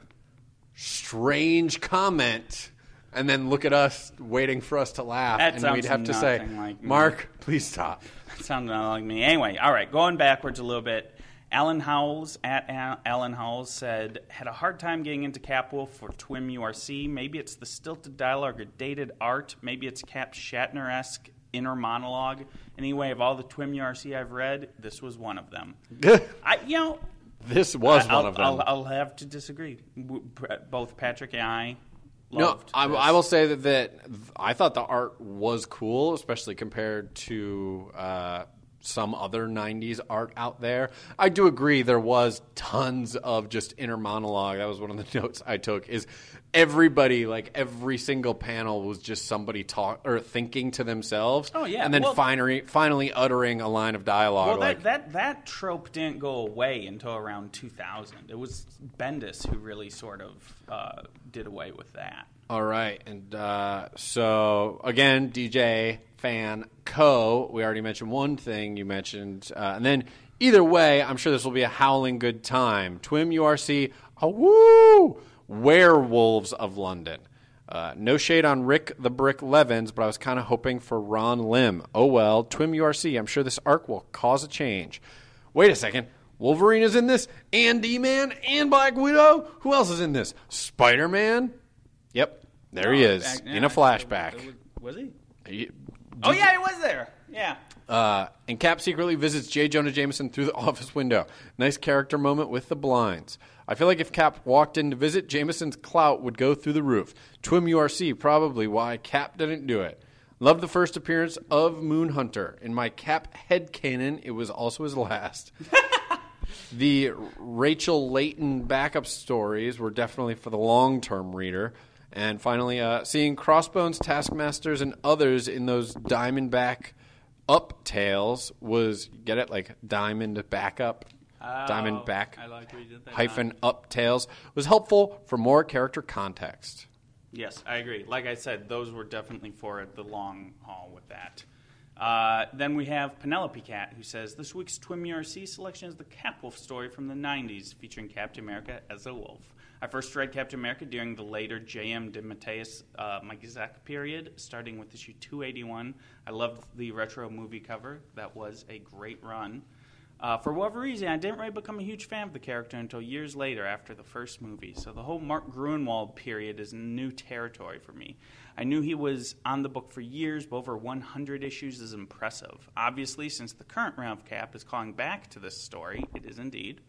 S5: strange comment. And then look at us waiting for us to laugh,
S4: That
S5: and
S4: sounds
S5: we'd have to say,
S4: nothing like me.
S5: "Mark, please stop."
S4: That sounded not like me. Anyway, all right, going backwards a little bit. Alan Howells at Alan Howells said had a hard time getting into Cap Wolf for TWiMURC. Maybe it's the stilted dialogue or dated art. Maybe it's Cap Shatner esque inner monologue. Anyway, of all the TWiMURC I've read, this was one of them. I, you know,
S5: this was
S4: I'll,
S5: one of them.
S4: I'll, I'll have to disagree. Both Patrick and I
S5: No,
S4: loved.
S5: I. I will say that, that I thought the art was cool, especially compared to uh, some other '90s art out there. I do agree there was tons of just inner monologue. That was one of the notes I took. Is everybody like every single panel was just somebody talk or thinking to themselves.
S4: Oh, yeah.
S5: and then
S4: Well-
S5: finally finally uttering a line of dialogue.
S4: Well,
S5: like,
S4: that, that that trope didn't go away until around 2000. It was Bendis who really sort of uh, did away with that.
S5: All right, and uh, so again, DJ fan co. We already mentioned one thing you mentioned, uh, and then either way, I'm sure this will be a howling good time. TWiMURC, a woo! Werewolves of London. Uh, no shade on Rik the Brick Levins, but I was kind of hoping for Ron Lim. Oh well, TWiMURC. I'm sure this arc will cause a change. Wait a second. Wolverine is in this, and D-Man, and Black Widow. Who else is in this? Spider-Man. Yep, there he
S4: Oh,
S5: is
S4: back-
S5: in a flashback.
S4: Was he?
S5: He-
S4: Oh yeah, he was there. Yeah.
S5: Uh, and Cap secretly visits J. Jonah Jameson through the office window. Nice character moment with the blinds. I feel like if Cap walked in to visit, Jameson's clout would go through the roof. TWiMURC, probably why Cap didn't do it. Love the first appearance of Moonhunter. In my Cap headcanon, it was also his last. the Rachel Leighton backup stories were definitely for the long term reader. And finally, uh, seeing Crossbones, Taskmasters, and others in those Diamondback up tails was get it like Diamond backup, Diamond back
S4: Oh, like where you did that.
S5: hyphen up tails was helpful for more character context.
S4: Yes, I agree. Like I said, those were definitely for the long haul with that. Uh, then we have Penelope Cat, who says this week's TWiMURC selection is the Cap Wolf story from the 90s, featuring Captain America as a wolf. I first read Captain America during the later J.M. DeMatteis uh, Mike Zeck period, starting with issue 281. I loved the retro movie cover. That was a great run. Uh, for whatever reason, I didn't really become a huge fan of the character until years later after the first movie. So the whole Mark Gruenwald period is new territory for me. I knew he was on the book for years, but over 100 issues is impressive. Obviously, since the current round of Cap is calling back to this story, it is indeed.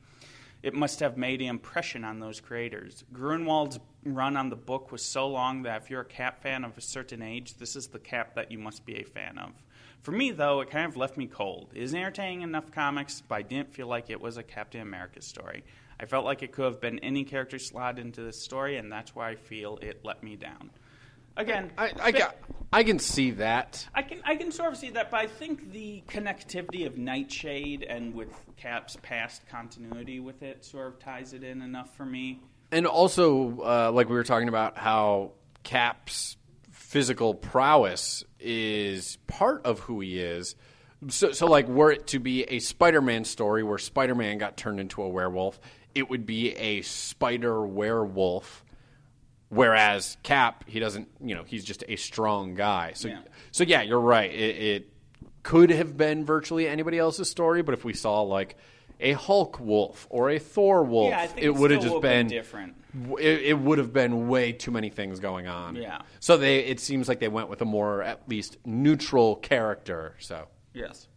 S4: It must have made an impression on those creators. Gruenwald's run on the book was so long that if you're a Cap fan of a certain age, this is the Cap that you must be a fan of. For me, though, it kind of left me cold. It is entertaining enough comics, but I didn't feel like it was a Captain America story. I felt like it could have been any character slotted into this story, and that's why I feel it let me down. Again,
S5: I, I, ca- I can see that.
S4: I can I can sort of see that, but I think the connectivity of Nightshade and with Cap's past continuity with it sort of ties it in enough for me.
S5: And also, uh, like we were talking about, how Cap's physical prowess is part of who he is. So, so like, were it to be a Spider-Man story where Spider-Man got turned into a werewolf, it would be a spider werewolf. Whereas Cap, he doesn't, you know, he's just a strong guy. So,
S4: Yeah.
S5: so yeah, you're right. It, it could have been virtually anybody else's story, but if we saw like a Hulk wolf or a Thor wolf,
S4: Yeah,
S5: it would have just
S4: been different.
S5: It, it would have been way too many things going on.
S4: Yeah.
S5: So they, it seems like they went with a more at least neutral character. So
S4: Yes.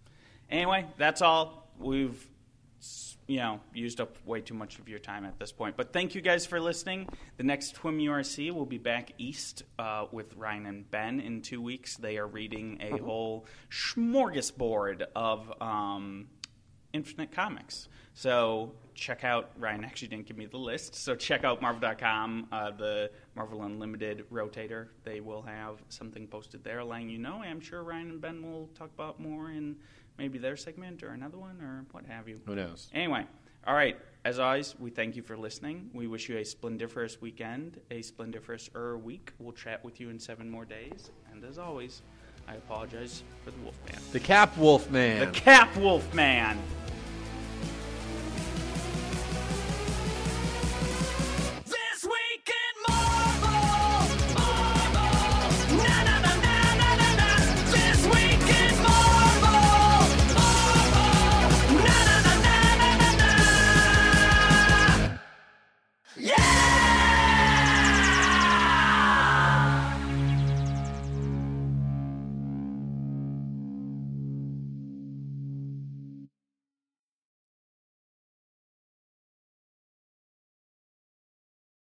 S4: Anyway, that's all. We've you know used up way too much of your time at this point. But thank you guys for listening. The next TWiMURC will be back east uh, with Ryan and Ben in two weeks. They are reading a whole smorgasbord of um, Infinite Comics. So check out. Ryan actually didn't give me the list, so check out Marvel.com, uh, the Marvel Unlimited Rotator. They will have something posted there, letting you know. I'm sure Ryan and Ben will talk about more in maybe their segment or another one or what have you.
S5: Who knows?
S4: Anyway, all right. As always, we thank you for listening. We wish you a splendiferous weekend, a splendiferous er week. We'll chat with you in seven more days. And as always, I apologize for the Wolfman.
S5: The Cap Wolf Man.
S4: The Cap Wolf Man.